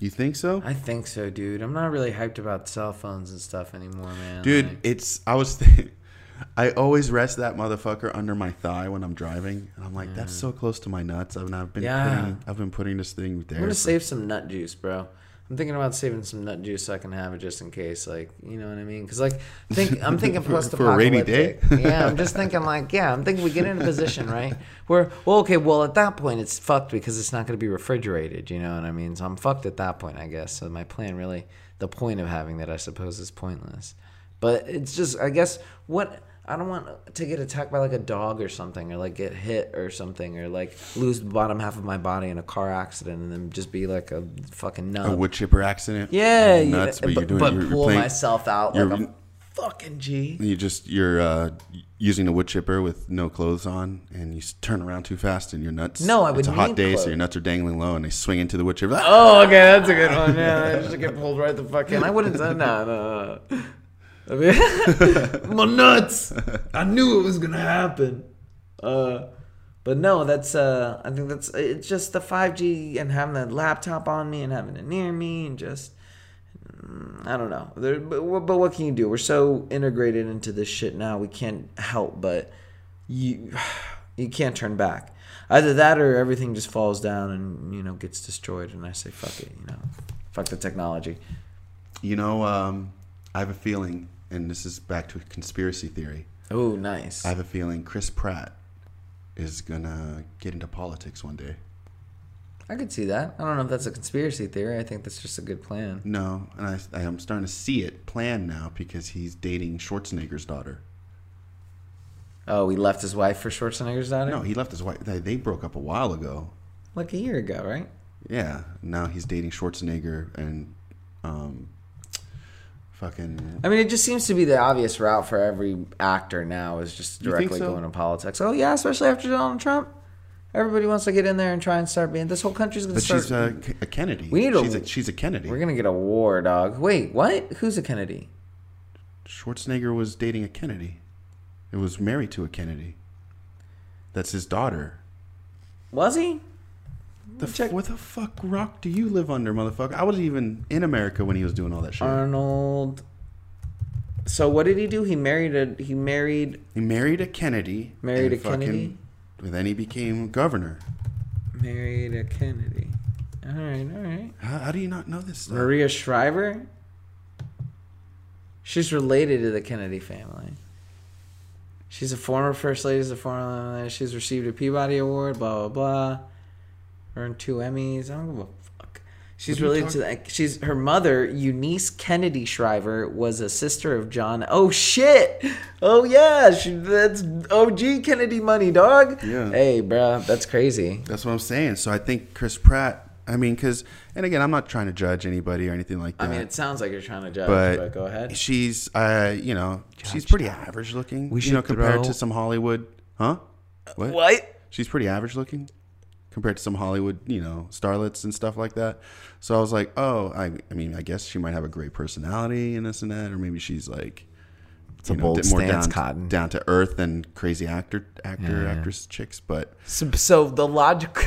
You think so? I think so, dude. I'm not really hyped about cell phones and stuff anymore, man. Dude, Like- it's I was thinking I always rest that motherfucker under my thigh when I'm driving, and I'm like, that's so close to my nuts. I've, I've been Yeah. putting, I've been putting this thing there. I'm gonna for- save some nut juice, bro. I'm thinking about saving some nut juice so I can have it just in case, like you know what I mean? Because like, think I'm thinking For- post for a rainy day? yeah, I'm just thinking like, yeah, I'm thinking we get in a position right where, well, okay, well at that point it's fucked because it's not gonna be refrigerated. You know what I mean? So I'm fucked at that point, I guess. So my plan really, the point of having that, I suppose, is pointless. But it's just, I guess, what I don't want to get attacked by like a dog or something, or like get hit or something, or like lose the bottom half of my body in a car accident, and then just be like a fucking nut. a wood chipper accident. Yeah, nuts. yeah. But, but, you're doing. but you're, pull playing, myself out like a fucking G. You just you're uh, using a wood chipper with no clothes on, and you turn around too fast, and your nuts. No, I would It's a hot day, so your nuts are dangling low, and they swing into the wood chipper. Oh, okay, that's a good one. Yeah, I just get pulled right the fuck in. I wouldn't no, no, no. I mean, my nuts. I knew it was gonna happen. Uh, but no, that's uh, I think that's it's just the five G and having the laptop on me and having it near me and just. mm, I don't know, there, but, but what can you do? We're so integrated into this shit now. We can't help but you. You can't turn back. Either that or everything just falls down and you know gets destroyed. And I say fuck it. You know, fuck the technology. You know, um, I have a feeling, and this is back to a conspiracy theory. Oh, nice. I have a feeling Chris Pratt is gonna get into politics one day. I could see that. I don't know if that's a conspiracy theory. I think that's just a good plan. No, and I, I am starting to see it planned now because he's dating Schwarzenegger's daughter. Oh, he left his wife for Schwarzenegger's daughter. No, he left his wife. They, they broke up a while ago. like a year ago, right? Yeah, now he's dating Schwarzenegger and um, fucking. I mean, it just seems to be the obvious route for every actor now is just directly so? going to politics. Oh yeah, especially after Donald Trump. Everybody wants to get in there and try and start being. This whole country's going But to start. But she's a, a Kennedy. We need a- she's a, she's a Kennedy. We're gonna get a war, dog. Wait, what? Who's a Kennedy? Schwarzenegger was dating a Kennedy. It was married to a Kennedy. That's his daughter. Was he? The f- what the fuck rock do you live under, motherfucker? I wasn't even in America when he was doing all that shit. Arnold. So what did he do? He married a. He married. he married a Kennedy. Married a Kennedy? and Then he became governor. Married a Kennedy. All right, all right. How, how do you not know this stuff? Maria Shriver. She's related to the Kennedy family. She's a former first lady. She's a former. She's received a Peabody Award. Blah blah blah. Earned two Emmys. I don't give a fuck. She's What are you related to the. She's her mother, Eunice Kennedy Shriver, was a sister of John. Oh shit! Oh yeah, she, that's OG Kennedy money, dog. Yeah. Hey, bruh, that's crazy. That's what I'm saying. So I think Chris Pratt. I mean, because and again, I'm not trying to judge anybody or anything like that. I mean, it sounds like you're trying to judge, but, but, go ahead. She's, uh, you know, she's pretty that. average looking. We you know, should compared throw- to some Hollywood, huh? What? What? She's pretty average looking compared to some Hollywood, you know, starlets and stuff like that. So I was like, oh, I, I mean, I guess she might have a great personality and this and that, or maybe she's like, It's a you know, bold more stance, down, Cotton. down to earth than crazy actor, actor, Yeah. actress chicks. But So, so the logical.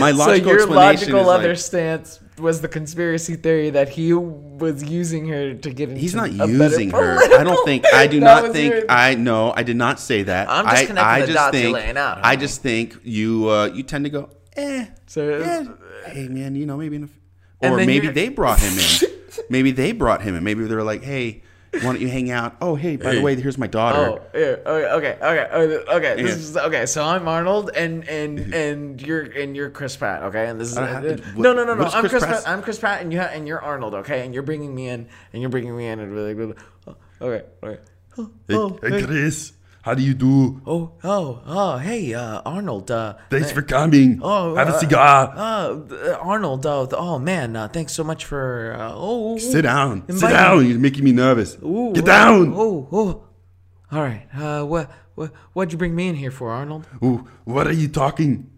My so logical your explanation logical is other like- stance was the conspiracy theory that he was using her to get into. He's not a using her. I don't think. I do That not was think. your- I no. I did not say that. I'm just I, connecting I the just dots you're think. laying out, I just think you. Uh, you tend to go. Eh. So eh, it's- hey man, you know maybe. In a, And or then maybe you're- they brought him in. maybe they brought him in. Maybe they were like, hey, why don't you hang out? Oh hey, by the way, here's my daughter. Oh, yeah, oh, okay, okay, oh, okay, okay. okay. This Yeah. is okay. So I'm Arnold, and and mm-hmm. and you're and you're Chris Pratt, okay? And this is don't no, no, no, no. I'm Chris Chris Pratt's- Pratt. I'm Chris Pratt, and you ha- and you're Arnold, okay? And you're bringing me in, and you're bringing me in, and really, really, oh, okay, okay. Oh, Hey, oh, hey, hey. Chris, how do you do? oh, oh, oh, hey, uh, Arnold. Uh, Thanks for coming. Oh, Have a uh, cigar. Uh, Arnold. Uh, oh man, uh, thanks so much for. Uh, oh, Sit down. Sit down. me. You're making me nervous. Ooh, Get oh, down. Oh, oh. All right. Uh, what, what, what'd you bring me in here for, Arnold? Ooh, what are you talking?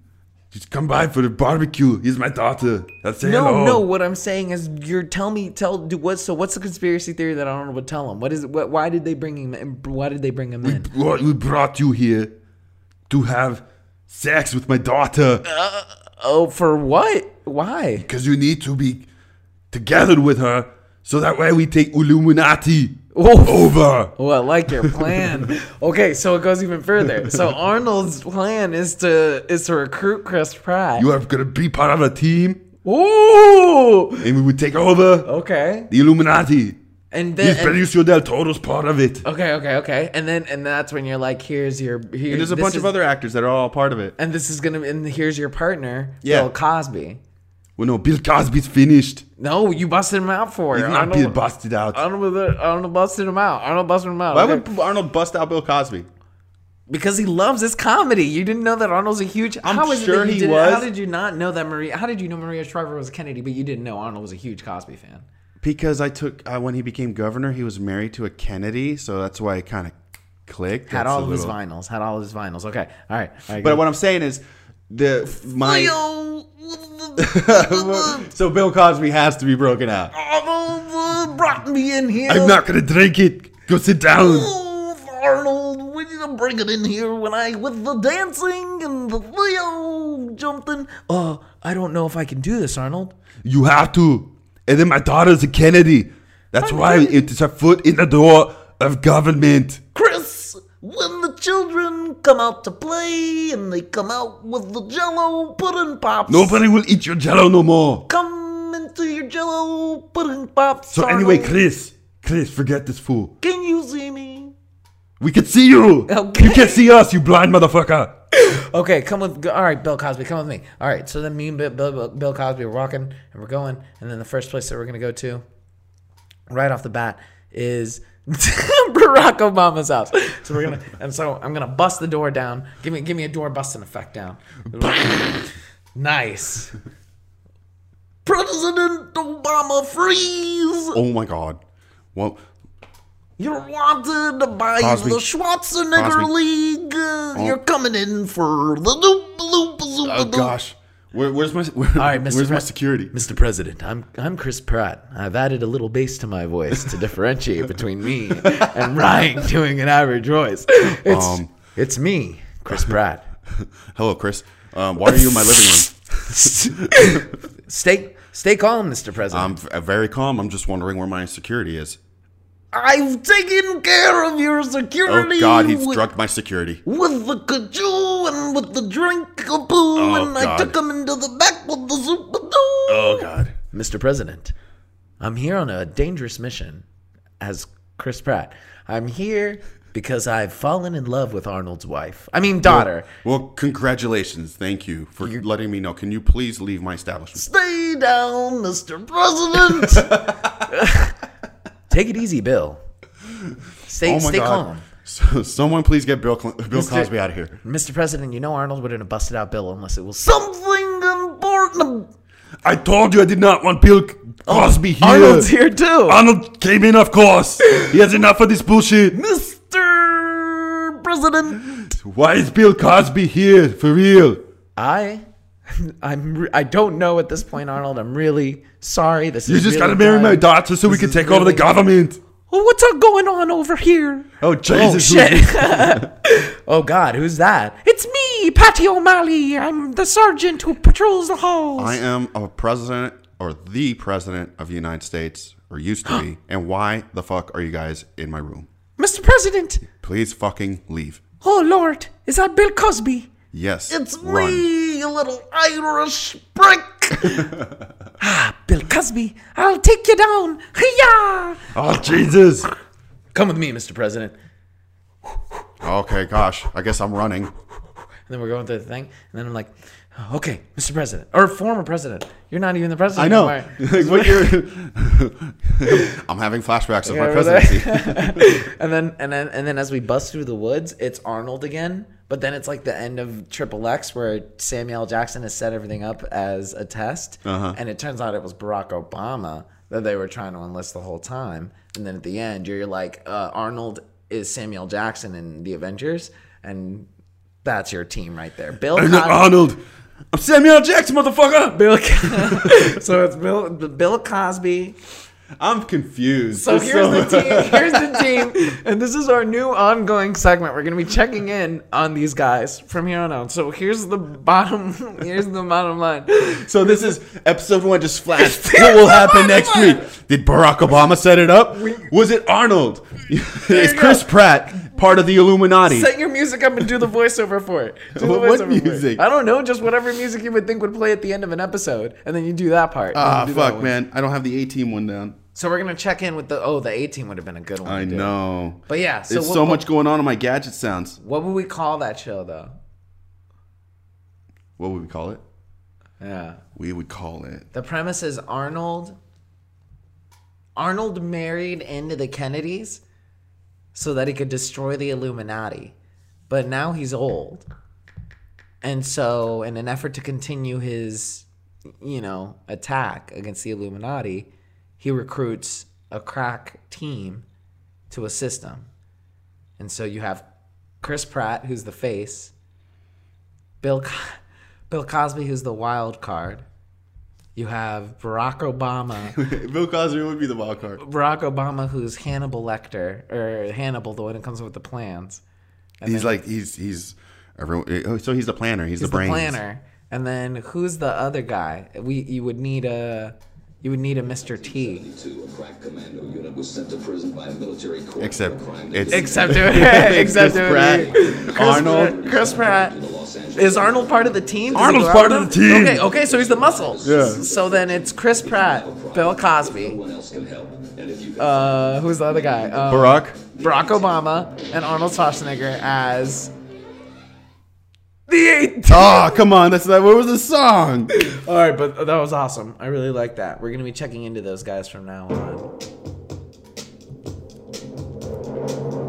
Just come by for the barbecue. He's my daughter. Say No, hello. no. What I'm saying is, you're tell me, tell do what? So, what's the conspiracy theory that I don't Arnold would tell him? What is? What? Why did they bring him? in? Why did they bring him in? What we brought you here to have sex with my daughter uh, Oh, for what? Why? because you need to be together with her so that way we take Illuminati Oh, over. oh, I like your plan. okay, so it goes even further. So Arnold's plan is to is to recruit Chris Pratt. You are gonna be part of a team Ooh. and we would take over Okay. the Illuminati. And This then. and- Benicio del Toro's part of it. okay, okay, okay. And then and that's when you're like, here's your. Here, And there's a this bunch is- of other actors that are all part of it. And this is gonna. And here's your partner, Yeah. Bill Cosby. Well, no, Bill Cosby's finished. No, you busted him out for it. He's not being busted out. Arnold, Arnold busted him out. Arnold busted him out. Why okay? would Arnold bust out Bill Cosby? because he loves his comedy. You didn't know that Arnold's a huge. I'm how is it sure you he was. How did you not know that Maria? How did you know Maria Shriver was Kennedy, but you didn't know Arnold was a huge Cosby fan? Because I took uh, when he became governor, he was married to a Kennedy, so that's why it kind of clicked. Had That's all of his vinyls. Had all of his vinyls. Okay, all right. All right But what I'm saying is, the my so Bill Cosby has to be broken out. Arnold brought me in here. I'm not gonna drink it. Go sit down. Oh, Arnold, we need to bring it in here when I with the dancing and the Leo jumping. Uh, I don't know if I can do this, Arnold. You have to. And then my daughter's a Kennedy. That's why it's a foot in the door of government. Chris, when the children come out to play and they come out with the Jello pudding pops, Nobody will eat your jello no more. come into your Jello pudding pops. So anyway, Chris, Chris, forget this fool. can you see me? We can see you. Okay. You can't see us, you blind motherfucker. Okay, come with. All right, Bill Cosby, come with me. All right, so then me and Bill, Bill, Bill Cosby are walking and we're going, and then the first place that we're gonna go to, right off the bat, is Barack Obama's house. So we're gonna, and so I'm gonna bust the door down. Give me, give me a door busting effect down. nice. President Obama, freeze! Oh my God! Well, You're wanted by Cosby. the Schwarzenegger Cosby. League. Uh, You're coming in for the loop, loop, loop, oh loop. gosh, Where, where's my where, All right, Mr. where's my security? Mr. President, I'm I'm Chris Pratt. I've added a little bass to my voice to differentiate between me and Bryan doing an average voice. It's Um, it's me, Chris Pratt. Hello, Chris. Um, why are you in my living room? Stay stay calm, Mr. President. I'm very calm. I'm just wondering where my security is. I've taken care of your security. Oh. God, he's with, drugged my security. with the cajou and with the drink poo, Oh, and I took him into the back with the super doo. Oh God. Mr. President, I'm here on a dangerous mission as Chris Pratt. I'm here because I've fallen in love with Arnold's wife. I mean, daughter. Well, congratulations. Thank you for letting me know. Can you please leave my establishment? Stay down, Mr. President. Take it easy, Bill. Stay, Oh stay God. calm. So, someone please get Bill Cl- Bill Mr. Cosby out of here. Mr. President, you know Arnold wouldn't have busted out Bill unless it was something important. I told you I did not want Bill oh, Cosby here. Arnold's here too. Arnold came in, of course. He has enough of this bullshit. Mr. President. Why is Bill Cosby here for real? I, I'm, re- I don't know at this point, Arnold. I'm really sorry. This You is just really gotta marry bad. my daughter so we can is take over the government. Oh, what's up going on over here? Oh Oh Jesus! shit! oh God, who's that? It's me, Patty O'Malley. I'm the sergeant who patrols the halls. I am a president or the president of the United States, or used to be. and why the fuck are you guys in my room? Mr. President. Please fucking leave. Oh Lord, is that Bill Cosby? Yes. It's run. me, you little Irish prick. ah, Bill Cosby, I'll take you down. Hiya! Oh Jesus! Come with me, Mr. President. Okay, gosh. I guess I'm running. And then we're going through the thing, and then I'm like, okay, Mr. President, or former president. You're not even the president. I know. Like, what you're- I'm having flashbacks of my Yeah, we're there. presidency. and then and then and then as we bust through the woods, it's Arnold again. But then it's like the end of Triple X where Samuel Jackson has set everything up as a test, Uh-huh. and it turns out it was Barack Obama that they were trying to enlist the whole time. And then at the end, you're like, uh, Arnold is Samuel Jackson in the Avengers, and that's your team right there. Bill, I'm not Arnold. I'm Samuel Jackson, motherfucker. Bill, so it's Bill, Bill Cosby. I'm confused. So here's the team. Here's the team, and this is our new ongoing segment. We're gonna be checking in on these guys from here on out. So here's the bottom. Here's the bottom line. So this is episode one. Just flash. what will happen next week? Did Barack Obama set it up? Was it Arnold? is Chris go. Pratt part of the Illuminati? Set your music up and do the voiceover for it. Do the What- for it. music? I don't know. Just whatever music you would think would play at the end of an episode, and then you do that part. Ah, that fuck, man. I don't have the A team one down. So we're gonna check in with the. Oh, the A team would have been a good one. I know. But yeah, so There's what- so what- much going on in my gadget sounds. What would we call that show though? What would we call it? Yeah. We would call it. The premise is Arnold. Arnold married into the Kennedys so that he could destroy the Illuminati. But now he's old. And so, in an effort to continue his, you know, attack against the Illuminati, he recruits a crack team to assist him. And so you have Chris Pratt, who's the face, Bill, Co- Bill Cosby, who's the wild card. You have Barack Obama, Bill Cosby would be the wild card. Barack Obama, who's Hannibal Lecter or Hannibal, the one who comes up with the plans. And He's then like he's he's everyone. oh, So he's the planner. He's, he's the brains. planner. And then who's the other guy? We you would need a you would need a Mr. T. Crack commando unit was sent to prison by a military court Except for a crime it's- Except it, except Chris Pratt, Chris Arnold. Pratt, Chris Pratt. Is Arnold part of the team? Does Arnold's part of the team. Okay, okay, so he's the muscle. Yeah. So then it's Chris Pratt, Bill Cosby. one else can help. And if you can Uh, who's the other guy? Um, Barack. Barack Obama and Arnold Schwarzenegger as the eight. Oh ah, come on! That's that. What was the song? All right, but that was awesome. I really like that. We're gonna be checking into those guys from now on.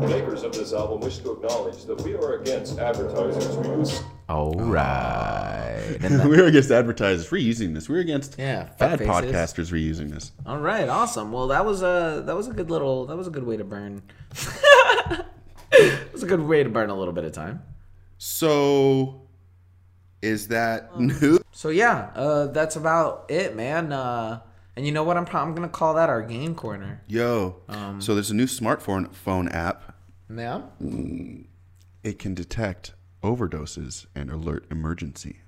Makers of this album wish to acknowledge that we are against advertisers who use All oh. right. And that- we were against advertisers reusing this. We're against Yeah, bad fuckfaces. podcasters reusing this. all right, awesome. Well, that was a that was a good little that was a good way to burn. it was a good way to burn a little bit of time. So, is that new? So yeah, uh, that's about it, man. Uh, and you know what? I'm probably gonna call that our game corner. Yo. Um, so there's a new smartphone phone app. Yeah. It can detect overdoses and alert emergency.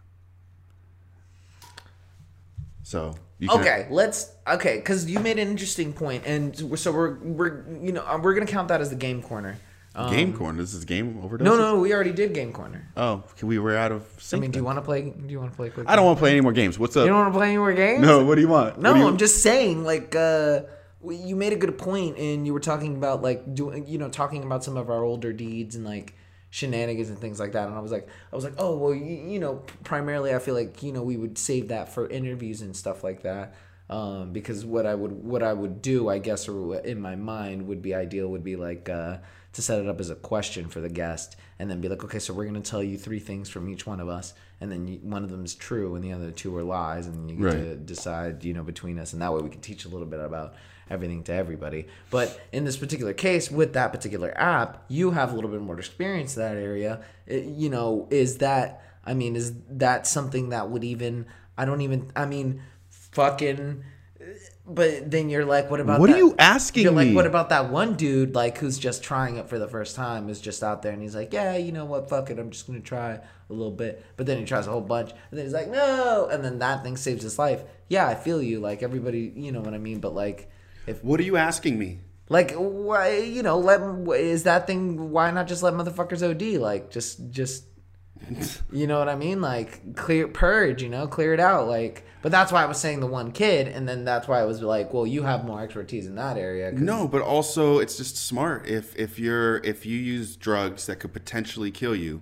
So you can, Okay, let's okay, because you made an interesting point, and so we're we're you know we're gonna count that as the game corner. Um, game corner. This is game overdose. No, no, we already did game corner. Oh, we were out of. I mean, do you want to play? Do you want to play quick? I don't want to play any more games. What's up? You don't want to play any more games? no. What do you want? No, you- I'm just saying, like, uh, you made a good point, and you were talking about like doing, you know, talking about some of our older deeds and like shenanigans and things like that. And I was like, I was like, oh well, you, you know, primarily I feel like you know we would save that for interviews and stuff like that. Um, because what I would what I would do, I guess, or in my mind would be ideal would be like uh, to set it up as a question for the guest, and then be like, okay, so we're gonna tell you three things from each one of us, and then you, one of them is true, and the other two are lies, and you get Right. to decide, you know, between us, and that way we can teach a little bit about everything to everybody. But in this particular case, with that particular app, you have a little bit more experience in that area. It- you know, is that? I mean, is that something that would even? I don't even. I mean, fucking. But then you're like, what about? What are you asking You're like, me? what about that one dude like who's just trying it for the first time? Is just out there and he's like, yeah, you know what? Fuck it, I'm just gonna try a little bit. But then he tries a whole bunch, and then he's like, no, and then that thing saves his life. Yeah, I feel you. Like everybody, you know what I mean. But like, if What are you asking me? like why you know let is that thing why not just let motherfuckers OD like just just you know what I mean like clear purge you know clear it out like but that's why I was saying the one kid and then that's why I was like well you have more expertise in that area 'cause- No, but also it's just smart. If if you're if you use drugs that could potentially kill you,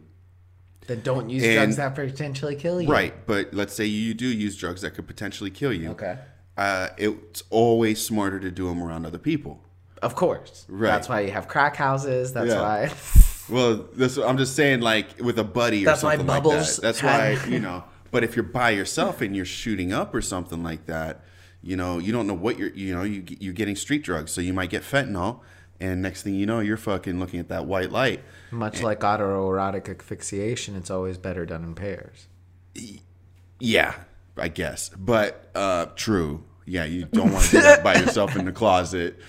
then don't use And- drugs that potentially kill you right? But let's say you do use drugs that could potentially kill you. okay Uh, it's always smarter to do them around other people. of course Right. that's why you have crack houses that's Yeah. why Well, this I'm just saying, like with a buddy or That's why something like Bubbles that. That's had- why you know. But if you're by yourself and you're shooting up or something like that, you know, you don't know what you're. You know, you you're getting street drugs, so you might get fentanyl, and next thing you know, you're fucking looking at that white light. much like autoerotic asphyxiation it's always better done in pairs Yeah, I guess. But uh true. Yeah, you don't want to do that by yourself in the closet.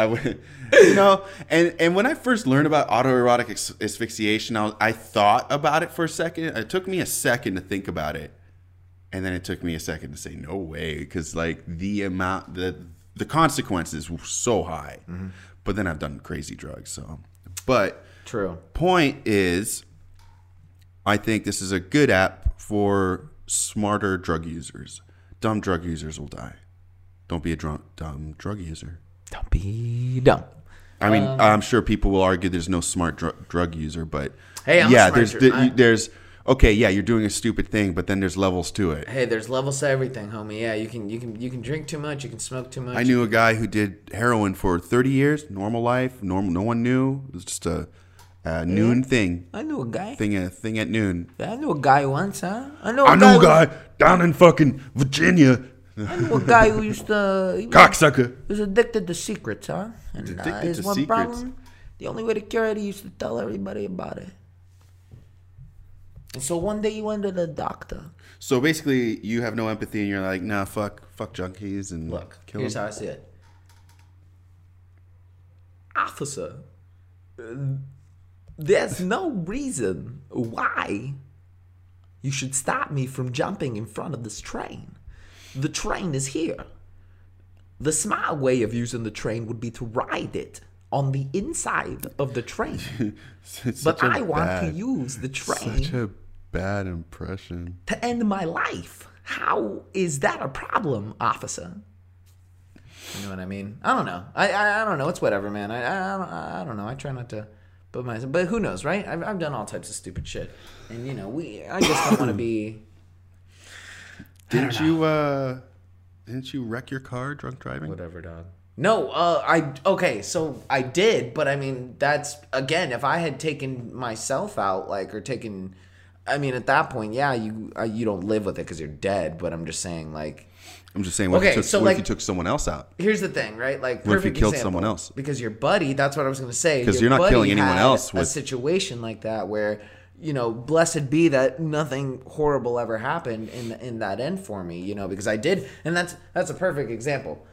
I would, you know, and and when I first learned about autoerotic as- asphyxiation, I, was, I thought about it for a second. It took me a second to think about it, and then it took me a second to say no way, because like the amount, the the consequences were so high. Mm-hmm. But then I've done crazy drugs, so. But true point is, I think this is a good app for smarter drug users. Dumb drug users will die. Don't be a drunk, dumb drug user. Don't be dumb I mean, Um, I'm sure people will argue there's no smart dr- drug user, but Hey, I'm a yeah, smart there's dr- I- there's okay, yeah, you're doing a stupid thing, but then there's levels to it. Hey, there's levels to everything, homie. Yeah, you can you can you can drink too much, you can smoke too much. I knew a guy who did heroin for 30 years, normal life, normal, no one knew. It was just a, a noon thing, I knew a guy. thing, a thing at noon. I knew a guy once, huh? I know. I knew a who- guy down in fucking Virginia, I a guy who used to. He was, cocksucker. he was addicted to secrets, huh? And uh, Addicted his to one secrets. problem, the only way to cure it, he used to tell everybody about it. And so one day he went to the doctor. So basically, you have no empathy, and you're like, nah, fuck, fuck junkies, and Look, kill here's them. how I see it. Officer, uh, there's no reason why you should stop me from jumping in front of this train. The train is here. The smart way of using the train would be to ride it on the inside of the train. But I I want to use the train Such a bad impression. to end my life. How is that a problem, officer? You know what I mean? I don't know. I I, I don't know. It's whatever, man. I I, I, don't, I don't know. I try not to put myself, but who knows, right? I've, I've done all types of stupid shit, and you know, we. I just don't want to be. Didn't you? uh Didn't you wreck your car drunk driving? Whatever, dog. No, uh, I okay. So I did, but I mean, that's again. If I had taken myself out, like, or taken, I mean, at that point, yeah, you uh, you don't live with it because you're dead. But I'm just saying, like, I'm just saying. What, Okay, if, you took, so, what like- if you took someone else out? here's the thing, right? Like, What if you killed example. someone else? Because your buddy, that's what I was going to say. 'Cause your you're not killing anyone else. else a situation like that where, you know, blessed be that nothing horrible ever happened in in that end for me, you know, because I did, and that's that's a perfect example.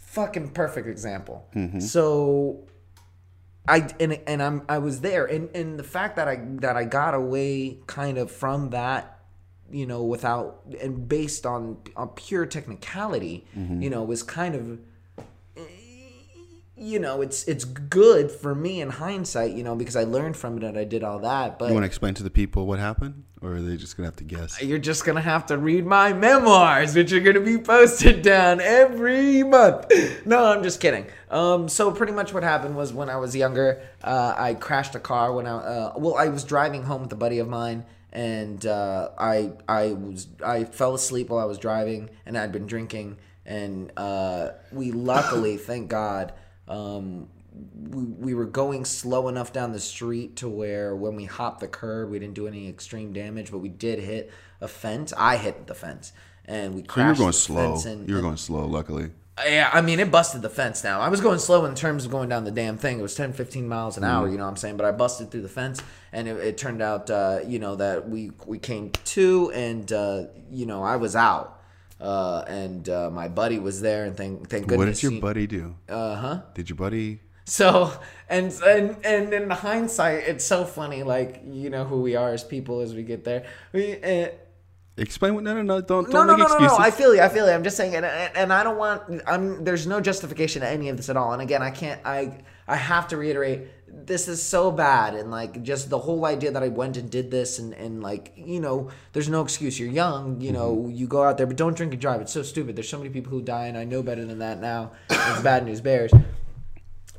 Fucking perfect example. Mm-hmm. So. I and, and I'm I was there and, and the fact that I that I got away kind of from that you know, without and based on on pure technicality, Mm-hmm. you know, was kind of you know, it's it's good for me in hindsight, you know, because I learned from it and I did all that. But You want to explain to the people what happened, or are they just gonna have to guess? you're just gonna have to read my memoirs, which are gonna be posted down every month. No, I'm just kidding. Um, so pretty much what happened was when I was younger, uh, I crashed a car when I uh, well, I was driving home with a buddy of mine, and uh, I I was I fell asleep while I was driving, and I'd been drinking, and uh, we luckily, thank God. Um, we, we were going slow enough down the street to where when we hopped the curb, we didn't do any extreme damage, but we did hit a fence. I hit the fence, and we So you were going the slow. and- you were going slow. Luckily, yeah, I mean, it busted the fence now. I was going slow in terms of going down the damn thing. It was 10, 15 miles an Mm. hour, you know what I'm saying? But I busted through the fence, and it, it turned out, uh, you know, that we, we came to, and, uh, you know, I was out. Uh, and uh, my buddy was there, and thank, thank goodness. what did your he- buddy do? Uh huh. Did your buddy? So and and and in hindsight, it's so funny. Like you know who we are as people as we get there. We uh, Explain what? No, no, no. Don't don't no make no no excuses. no. I feel you. I feel you. I'm just saying, and, and and I don't want. I'm there's no justification to any of this at all. And again, I can't. I I have to reiterate. This is so bad, and like just the whole idea that I went and did this, and and like you know, there's no excuse. You're young, you know, Mm-hmm. you go out there, but don't drink and drive. It's so stupid. There's so many people who die, and I know better than that now. It's bad news bears.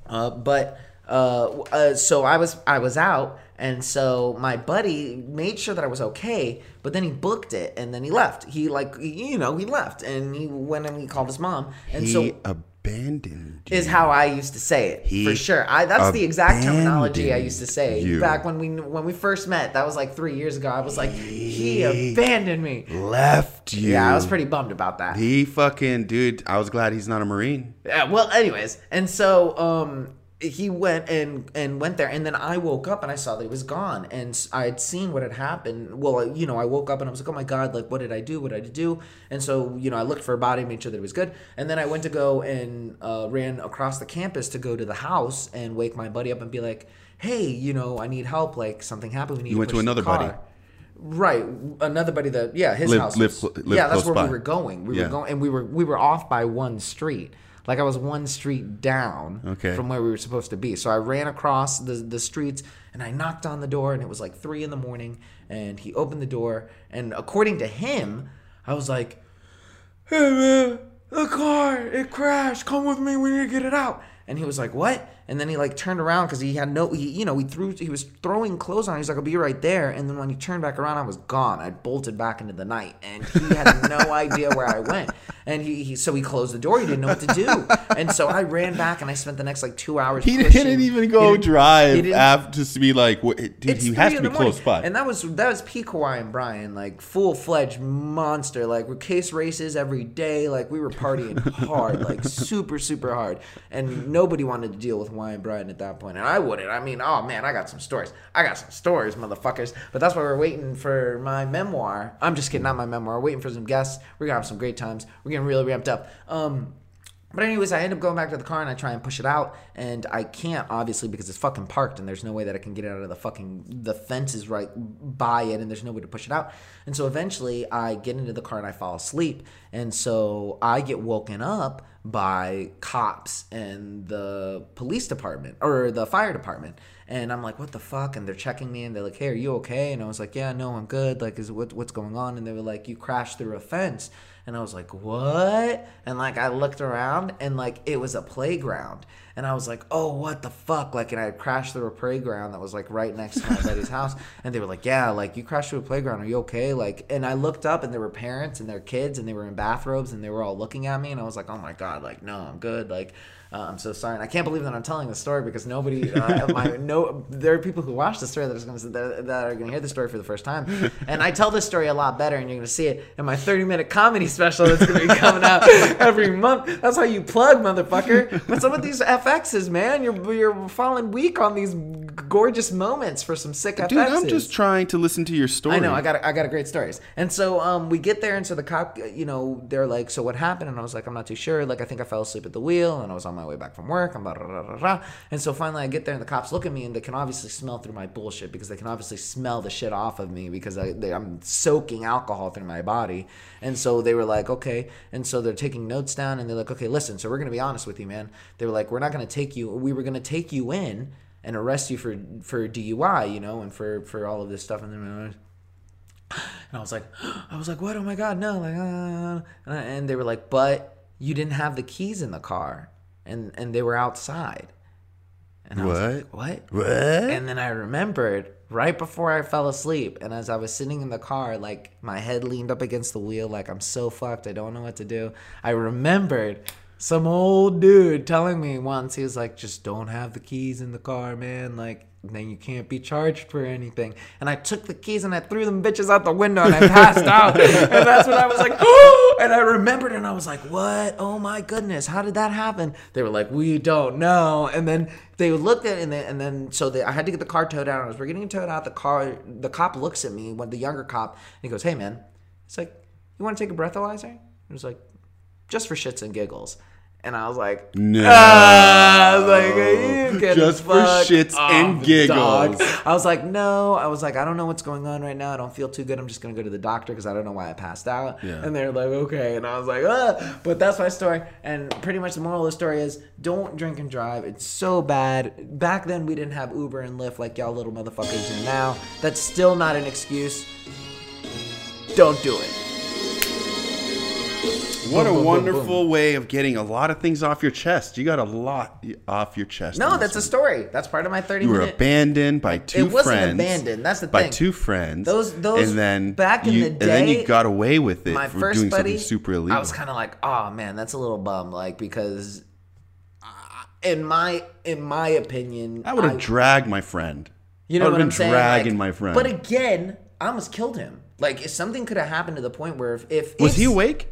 Uh, but uh, uh, so I was I was out, and so my buddy made sure that I was okay. But then he booked it, and then he left. He like you know he left, and he went and he called his mom, and he so abandoned. You. is how I used to say it He for sure. I that's the exact terminology I used to say you. back when we when we first met. That was like three years ago. I was like, he abandoned me. left you. Yeah, I was pretty bummed about that. He fucking dude. I was glad he's not a marine. Yeah, well, anyways, and so um, he went and and went there, and then I woke up and I saw that he was gone, and i had seen what had happened. Well, you know, I woke up and I was like, oh my god, like what did I do? What did I do? And so you know, I looked for a body, made sure that it was good, and then I went to go and uh, ran across the campus to go to the house and wake my buddy up and be like, hey, you know, I need help. Like something happened. We need You to went to push the another buddy? car." Right, another buddy that yeah, his Live- house. live was- cl- live yeah, that's where by. we were going. We Yeah. were going, and we were we were off by one street. Like I was one street down Okay. from where we were supposed to be. So I ran across the the streets and I knocked on the door and it was like three in the morning and he opened the door and according to him, I was like, Hey man, the car, it crashed. Come with me, we need to get it out. And he was like, "What?" And then he like turned around because he had no, he, you know, he threw, he was throwing clothes on. He's like, "I'll be right there." And then when he turned back around, I was gone. I bolted back into the night, and he had no idea where I went. And he, he, so he closed the door. He didn't know what to do. And so I ran back, and I spent the next like two hours. He pushing. didn't even He go didn't- he drive after to be like, what, dude. it's he has to be close by. And that was that was peak Hawaiian Bryan, like full fledged monster. Like we case races every day. Like we were partying hard, like super super hard. And nobody wanted to deal with Hawaiian Bryan at that point, and I wouldn't. I mean, oh man, I got some stories. I got some stories, motherfuckers. But that's why we're waiting for my memoir. I'm just kidding, not my memoir. We're waiting for some guests. We're gonna have some great times. We're getting really ramped up. Um, but anyways, I end up going back to the car and I try and push it out, and I can't obviously because it's fucking parked, and there's no way that I can get it out of the fucking the fence is right by it, and there's no way to push it out. And so eventually, I get into the car and I fall asleep, and so I get woken up by cops and the police department or the fire department. And I'm like, what the fuck? And they're checking me and they're like, hey, are you okay? And I was like, yeah, no, I'm good. Like, is what, what's going on? And they were like, you crashed through a fence. And I was like, what? And like, I looked around and like, it was a playground. And I was like, oh, what the fuck? Like, and I had crashed through a playground that was like right next to my buddy's house. And they were like, yeah, like you crashed through a playground. Are you okay? Like, and I looked up and there were parents and their kids and they were in bathrobes and they were all looking at me. And I was like, oh my God, like, no, I'm good. Like, uh, I'm so sorry. And I can't believe that I'm telling the story because nobody, uh, my no, there are people who watch the story that are going to that, that are going to hear the story for the first time. And I tell this story a lot better, and you're going to see it in my 30 minute comedy special that's going to be coming out every month. That's how you plug, motherfucker. But some of these FXs, man, you're you're falling weak on these gorgeous moments for some sick Dude, I'm just trying to listen to your story. I know. I got I got a great stories. And so um, we get there, and so the cop, you know, they're like, "So what happened?" And I was like, "I'm not too sure. Like, I think I fell asleep at the wheel, and I was on my way back from work." I'm blah, blah, blah, blah, blah. And so finally, I get there, and the cops look at me, and they can obviously smell through my bullshit because they can obviously smell the shit off of me because I, they, I'm soaking alcohol through my body. And so they were like, "Okay." And so they're taking notes down, and they're like, "Okay, listen. So we're gonna be honest with you, man. They were like, we're not gonna take you. We were gonna take you in." And arrest you for for DUI, you know, and for for all of this stuff, and then and I was like, I was like, what? Oh my god, no! Like, uh, uh, uh, uh, and they were like, but you didn't have the keys in the car, and and they were outside. And I was like, what? What? And then I remembered right before I fell asleep, and as I was sitting in the car, like my head leaned up against the wheel, like I'm so fucked, I don't know what to do. I remembered some old dude telling me once, he was like, just don't have the keys in the car, man. Like, then you can't be charged for anything. And I took the keys and I threw them bitches out the window and I passed out. And that's when I was like, oh! And I remembered and I was like, what? Oh my goodness, how did that happen? They were like, we don't know. And then they looked at it and, they, and then so they, I had to get the car towed out. And as we're getting towed out, the car, the cop looks at me, when the younger cop, and he goes, hey man, it's like, you want to take a breathalyzer? I was like, just for shits and giggles. And I was like, No. Ah, I was like, "Are you Just for shits and giggles." dog?" I was like, no. I was like, I don't know what's going on right now. I don't feel too good. I'm just gonna go to the doctor because I don't know why I passed out. Yeah. And they're like, okay. And I was like, ah. But that's my story. And pretty much the moral of the story is, don't drink and drive. It's so bad. Back then we didn't have Uber and Lyft like y'all little motherfuckers do now. That's still not an excuse. Don't do it. What a Boom, boom, boom, wonderful way of getting a lot of things off your chest. You got a lot off your chest. No, that's a story. That's part of my 30 one. You were minute. abandoned by two friends. It wasn't abandoned, that's the thing. by two friends. Those- those- and then back in you, the and then you got away with it my first doing buddy, something super illegal. I was kind of like, oh man, that's a little bum, like because, in my in my opinion, I would have dragged my friend. you know I what would've I'm been saying, dragging Like, my friend. But again, I almost killed him. Like if something could have happened to the point where if, if was he awake?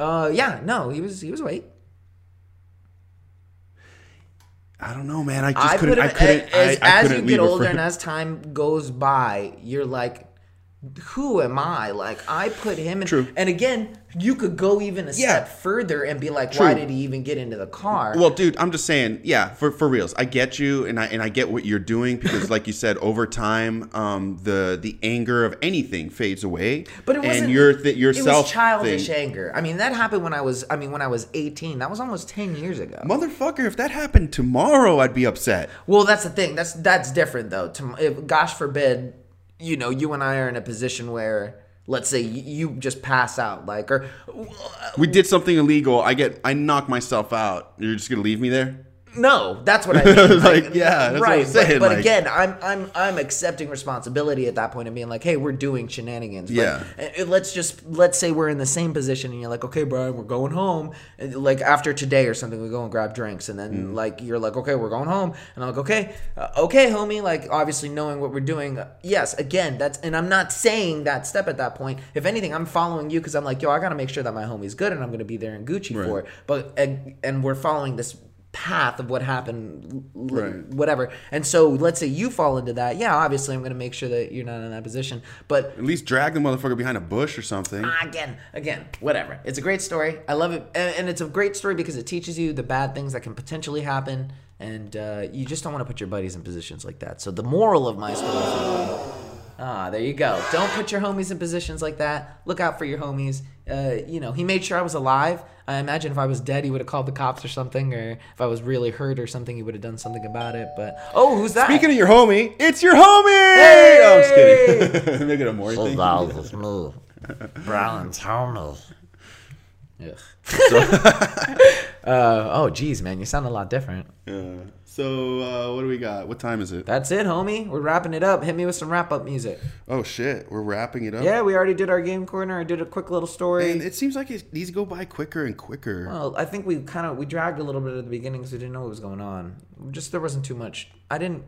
Uh, yeah, no, he was he was white. I don't know, man. I just I couldn't. put I couldn't. as, I, I as couldn't you get older and as time goes by, you're like, who am I? Like I put him in. True. And again, you could go even a Yeah. step further and be like, why did he even get into the car? Well, dude, I'm just saying, yeah, for for reals. I get you, and I and I get what you're doing because, like you said, over time, um, the the anger of anything fades away. But it wasn't. and your th- it yourself was childish thing. anger. I mean, that happened when I was. I mean, when I was 18. That was almost 10 years ago. Motherfucker, if that happened tomorrow, I'd be upset. Well, that's the thing. That's that's different though. To, if, gosh forbid, you know, you and I are in a position where, let's say, you, just pass out, like, or We did something illegal. I get, I knock myself out. You're just gonna leave me there? No, that's what I mean. Like, yeah, that's what I'm right. saying, But, but like- again, I'm I'm I'm accepting responsibility at that point and being like, hey, we're doing shenanigans. But Yeah. uh, let's just let's say we're in the same position and you're like, okay, Bryan, we're going home. And, like after today or something, we go and grab drinks, and then Mm. like you're like, okay, we're going home, and I'm like, okay, uh, okay, homie. Like obviously knowing what we're doing. uh, yes, again, that's and I'm not saying that step at that point. If anything, I'm following you because I'm like, yo, I gotta make sure that my homie's good, and I'm gonna be there in Gucci for it. But and, and we're following this path of what happened Right. whatever. And so let's say you fall into that. Yeah obviously i'm going to make sure that you're not in that position but At least drag the motherfucker behind a bush or something. again again whatever. It's a great story. I love it. And, and it's a great story because it teaches you the bad things that can potentially happen. And uh, you just don't want to put your buddies in positions like that. So the moral of my story Ah, there you go. Don't put your homies in positions like that. Look out for your homies. Uh, you know, he made sure I was alive. I imagine if I was dead, he would have called the cops or something, or if I was really hurt or something, he would have done something about it. But oh, who's that? Speaking of your homie, it's your homie. Hey! Oh, I'm just kidding. Make it a more thing. move. Brown's homie. Ugh. uh, oh, geez, man, you sound a lot different. Yeah. So uh, what do we got? What time is it? That's it, homie. We're wrapping it up. Hit me with some wrap up music. Oh shit, we're wrapping it up. Yeah, we already did our game corner. I did a quick little story. And it seems like it needs to go by quicker and quicker. Well, I think we kind of we dragged a little bit at the beginning because we didn't know what was going on. Just there wasn't too much. I didn't.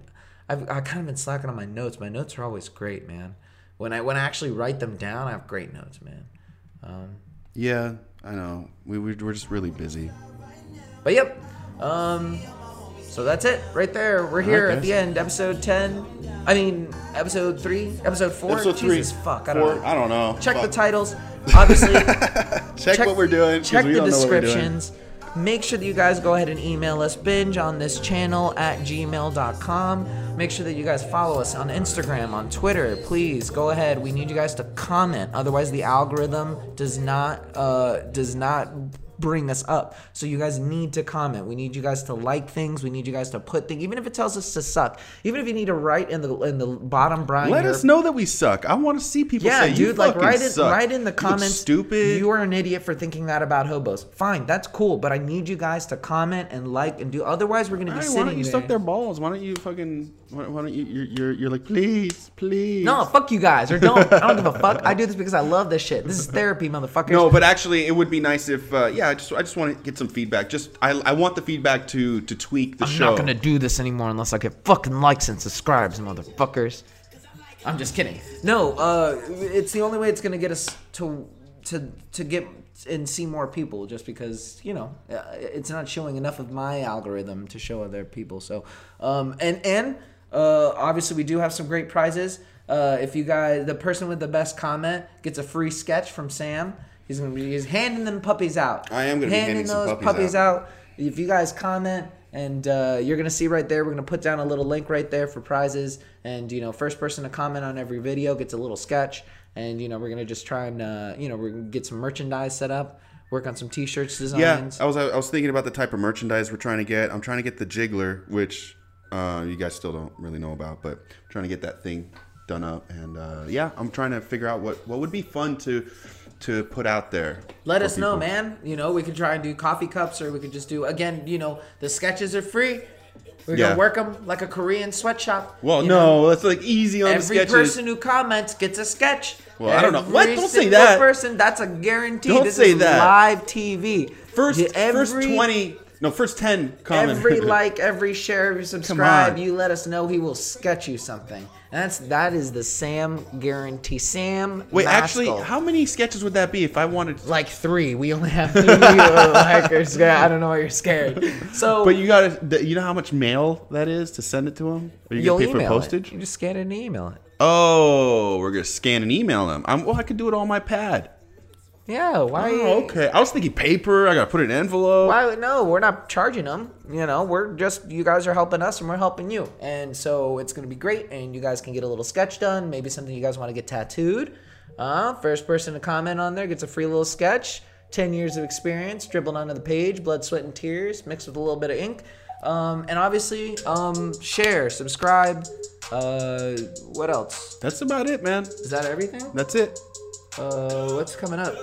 I've I kind of been slacking on my notes. My notes are always great, man. When I when I actually write them down, I have great notes, man. Um, yeah, I know. We we- we're just really busy. but yep. Um, So that's it, right there. We're here at the end, episode ten. I mean, episode three, episode four. Episode three. Jesus fuck, I don't Four? know. I don't know. Check the titles. Obviously, Check, what we're doing. Check the don't know what we're doing. descriptions. Make sure that you guys go ahead and email us binge on this channel at gmail.com. Make sure that you guys follow us on Instagram, on Twitter. Please go ahead. We need you guys to comment. Otherwise, the algorithm does not uh, does not bring us up. So you guys need to comment. We need you guys to like things. We need you guys to put things, even if it tells us to suck. Even if you need to write in the in the bottom, Bryan. Let us know that we suck. I want to see people yeah, say, you dude, like write in write in the comments. stupid. You are an idiot for thinking that about hobos. Fine, that's cool, but I need you guys to comment and like and do. Otherwise, we're gonna be Hey, sitting why don't you there. suck their balls? Why don't you fucking? Why, why don't you? You're, you're you're like please, please. no, fuck you guys, or don't. I don't give a fuck. I do this because I love this shit. This is therapy, motherfuckers. No, but actually, it would be nice if, uh, yeah, I just, I just want to get some feedback. Just, I, I want the feedback to, to tweak the show. I'm not gonna do this anymore unless I get fucking likes and subscribes, motherfuckers. I'm just kidding. No, uh, it's the only way it's gonna get us to to to get and see more people, just because you know uh, it's not showing enough of my algorithm to show other people. So, um, and and uh, obviously we do have some great prizes. Uh, if you guys, the person with the best comment gets a free sketch from Sam. He's gonna be he's handing them puppies out. I am gonna be handing some those puppies puppies out. out. If you guys comment and uh, you're gonna see right there, we're gonna put down a little link right there for prizes. And you know, first person to comment on every video gets a little sketch. And you know, we're gonna just try and uh, you know, we're gonna get some merchandise set up, work on some T-shirts designs. yeah. I was, I was thinking about the type of merchandise we're trying to get. I'm trying to get the jiggler, which uh, you guys still don't really know about, but I'm trying to get that thing done up. And uh, yeah, I'm trying to figure out what, what would be fun to to put out there. Let us know, man. You know, we could try and do coffee cups, or we could just do again. You know, the sketches are free. We're Yeah. gonna work them like a Korean sweatshop. Well, no, know? that's like easy on the sketches. Every person who comments gets a sketch. Well, I don't know. What? Don't say that. Person, that's a guarantee. Don't this say is that. Live TV. first, Yeah, first every- twenty, no, first ten comment. Every like, every share, every subscribe, you let us know. He will sketch you something. That's that is the Sam guarantee. Sam. Wait, actually, how many sketches would that be if I wanted? To, Like three. We only have three. like. I don't know why you're scared. So, but you got to, you know how much mail that is to send it to them? Are you gonna pay for postage? it. You just scan it and email it. Oh, we're gonna scan and email them. I'm, well, I could do it on my pad. Yeah. Why? Oh, okay. I was thinking paper. I gotta put it in an envelope. Why? No, we're not charging them. You know, we're just you guys are helping us and we're helping you, and so it's gonna be great. And you guys can get a little sketch done. Maybe something you guys want to get tattooed. Uh, first person to comment on there gets a free little sketch. Ten years of experience dribbled onto the page, blood, sweat, and tears mixed with a little bit of ink. Um, and obviously, um, share, subscribe. Uh, what else? That's about it, man. Is that everything? That's it. Uh, what's coming up?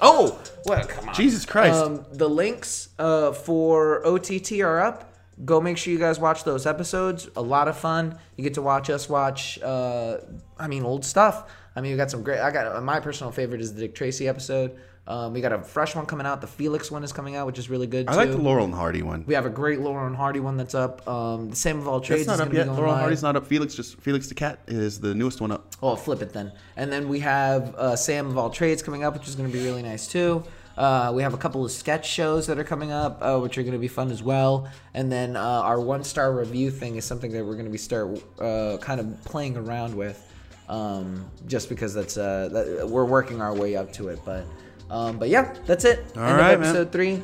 Oh, well, come on. Jesus Christ. Um, the links uh, for OTT are up. Go make sure you guys watch those episodes. A lot of fun. You get to watch us watch. Uh, I mean, old stuff. I mean, we got some great. I got my personal favorite is the Dick Tracy episode. Um, we got a fresh one coming out. The Felix one is coming out, which is really good I too. like the Laurel and Hardy one. we have a great Laurel and Hardy one that's up. Um, the Sam of all trades That's not is up yet. Laurel and. Hardy's not up. Felix just Felix the Cat is the newest one up. Oh, flip it then. And then we have uh, Sam of All Trades coming up, which is going to be really nice too. Uh, we have a couple of sketch shows that are coming up, uh, which are going to be fun as well. And then uh, our one star review thing is something that we're going to be start uh, kind of playing around with, um, just because that's uh, that, we're working our way up to it. But um, but yeah, that's it. All End right, of man. episode three.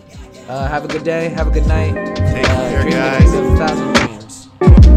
Uh, have a good day. Have a good night. Take uh, care, dream the guys.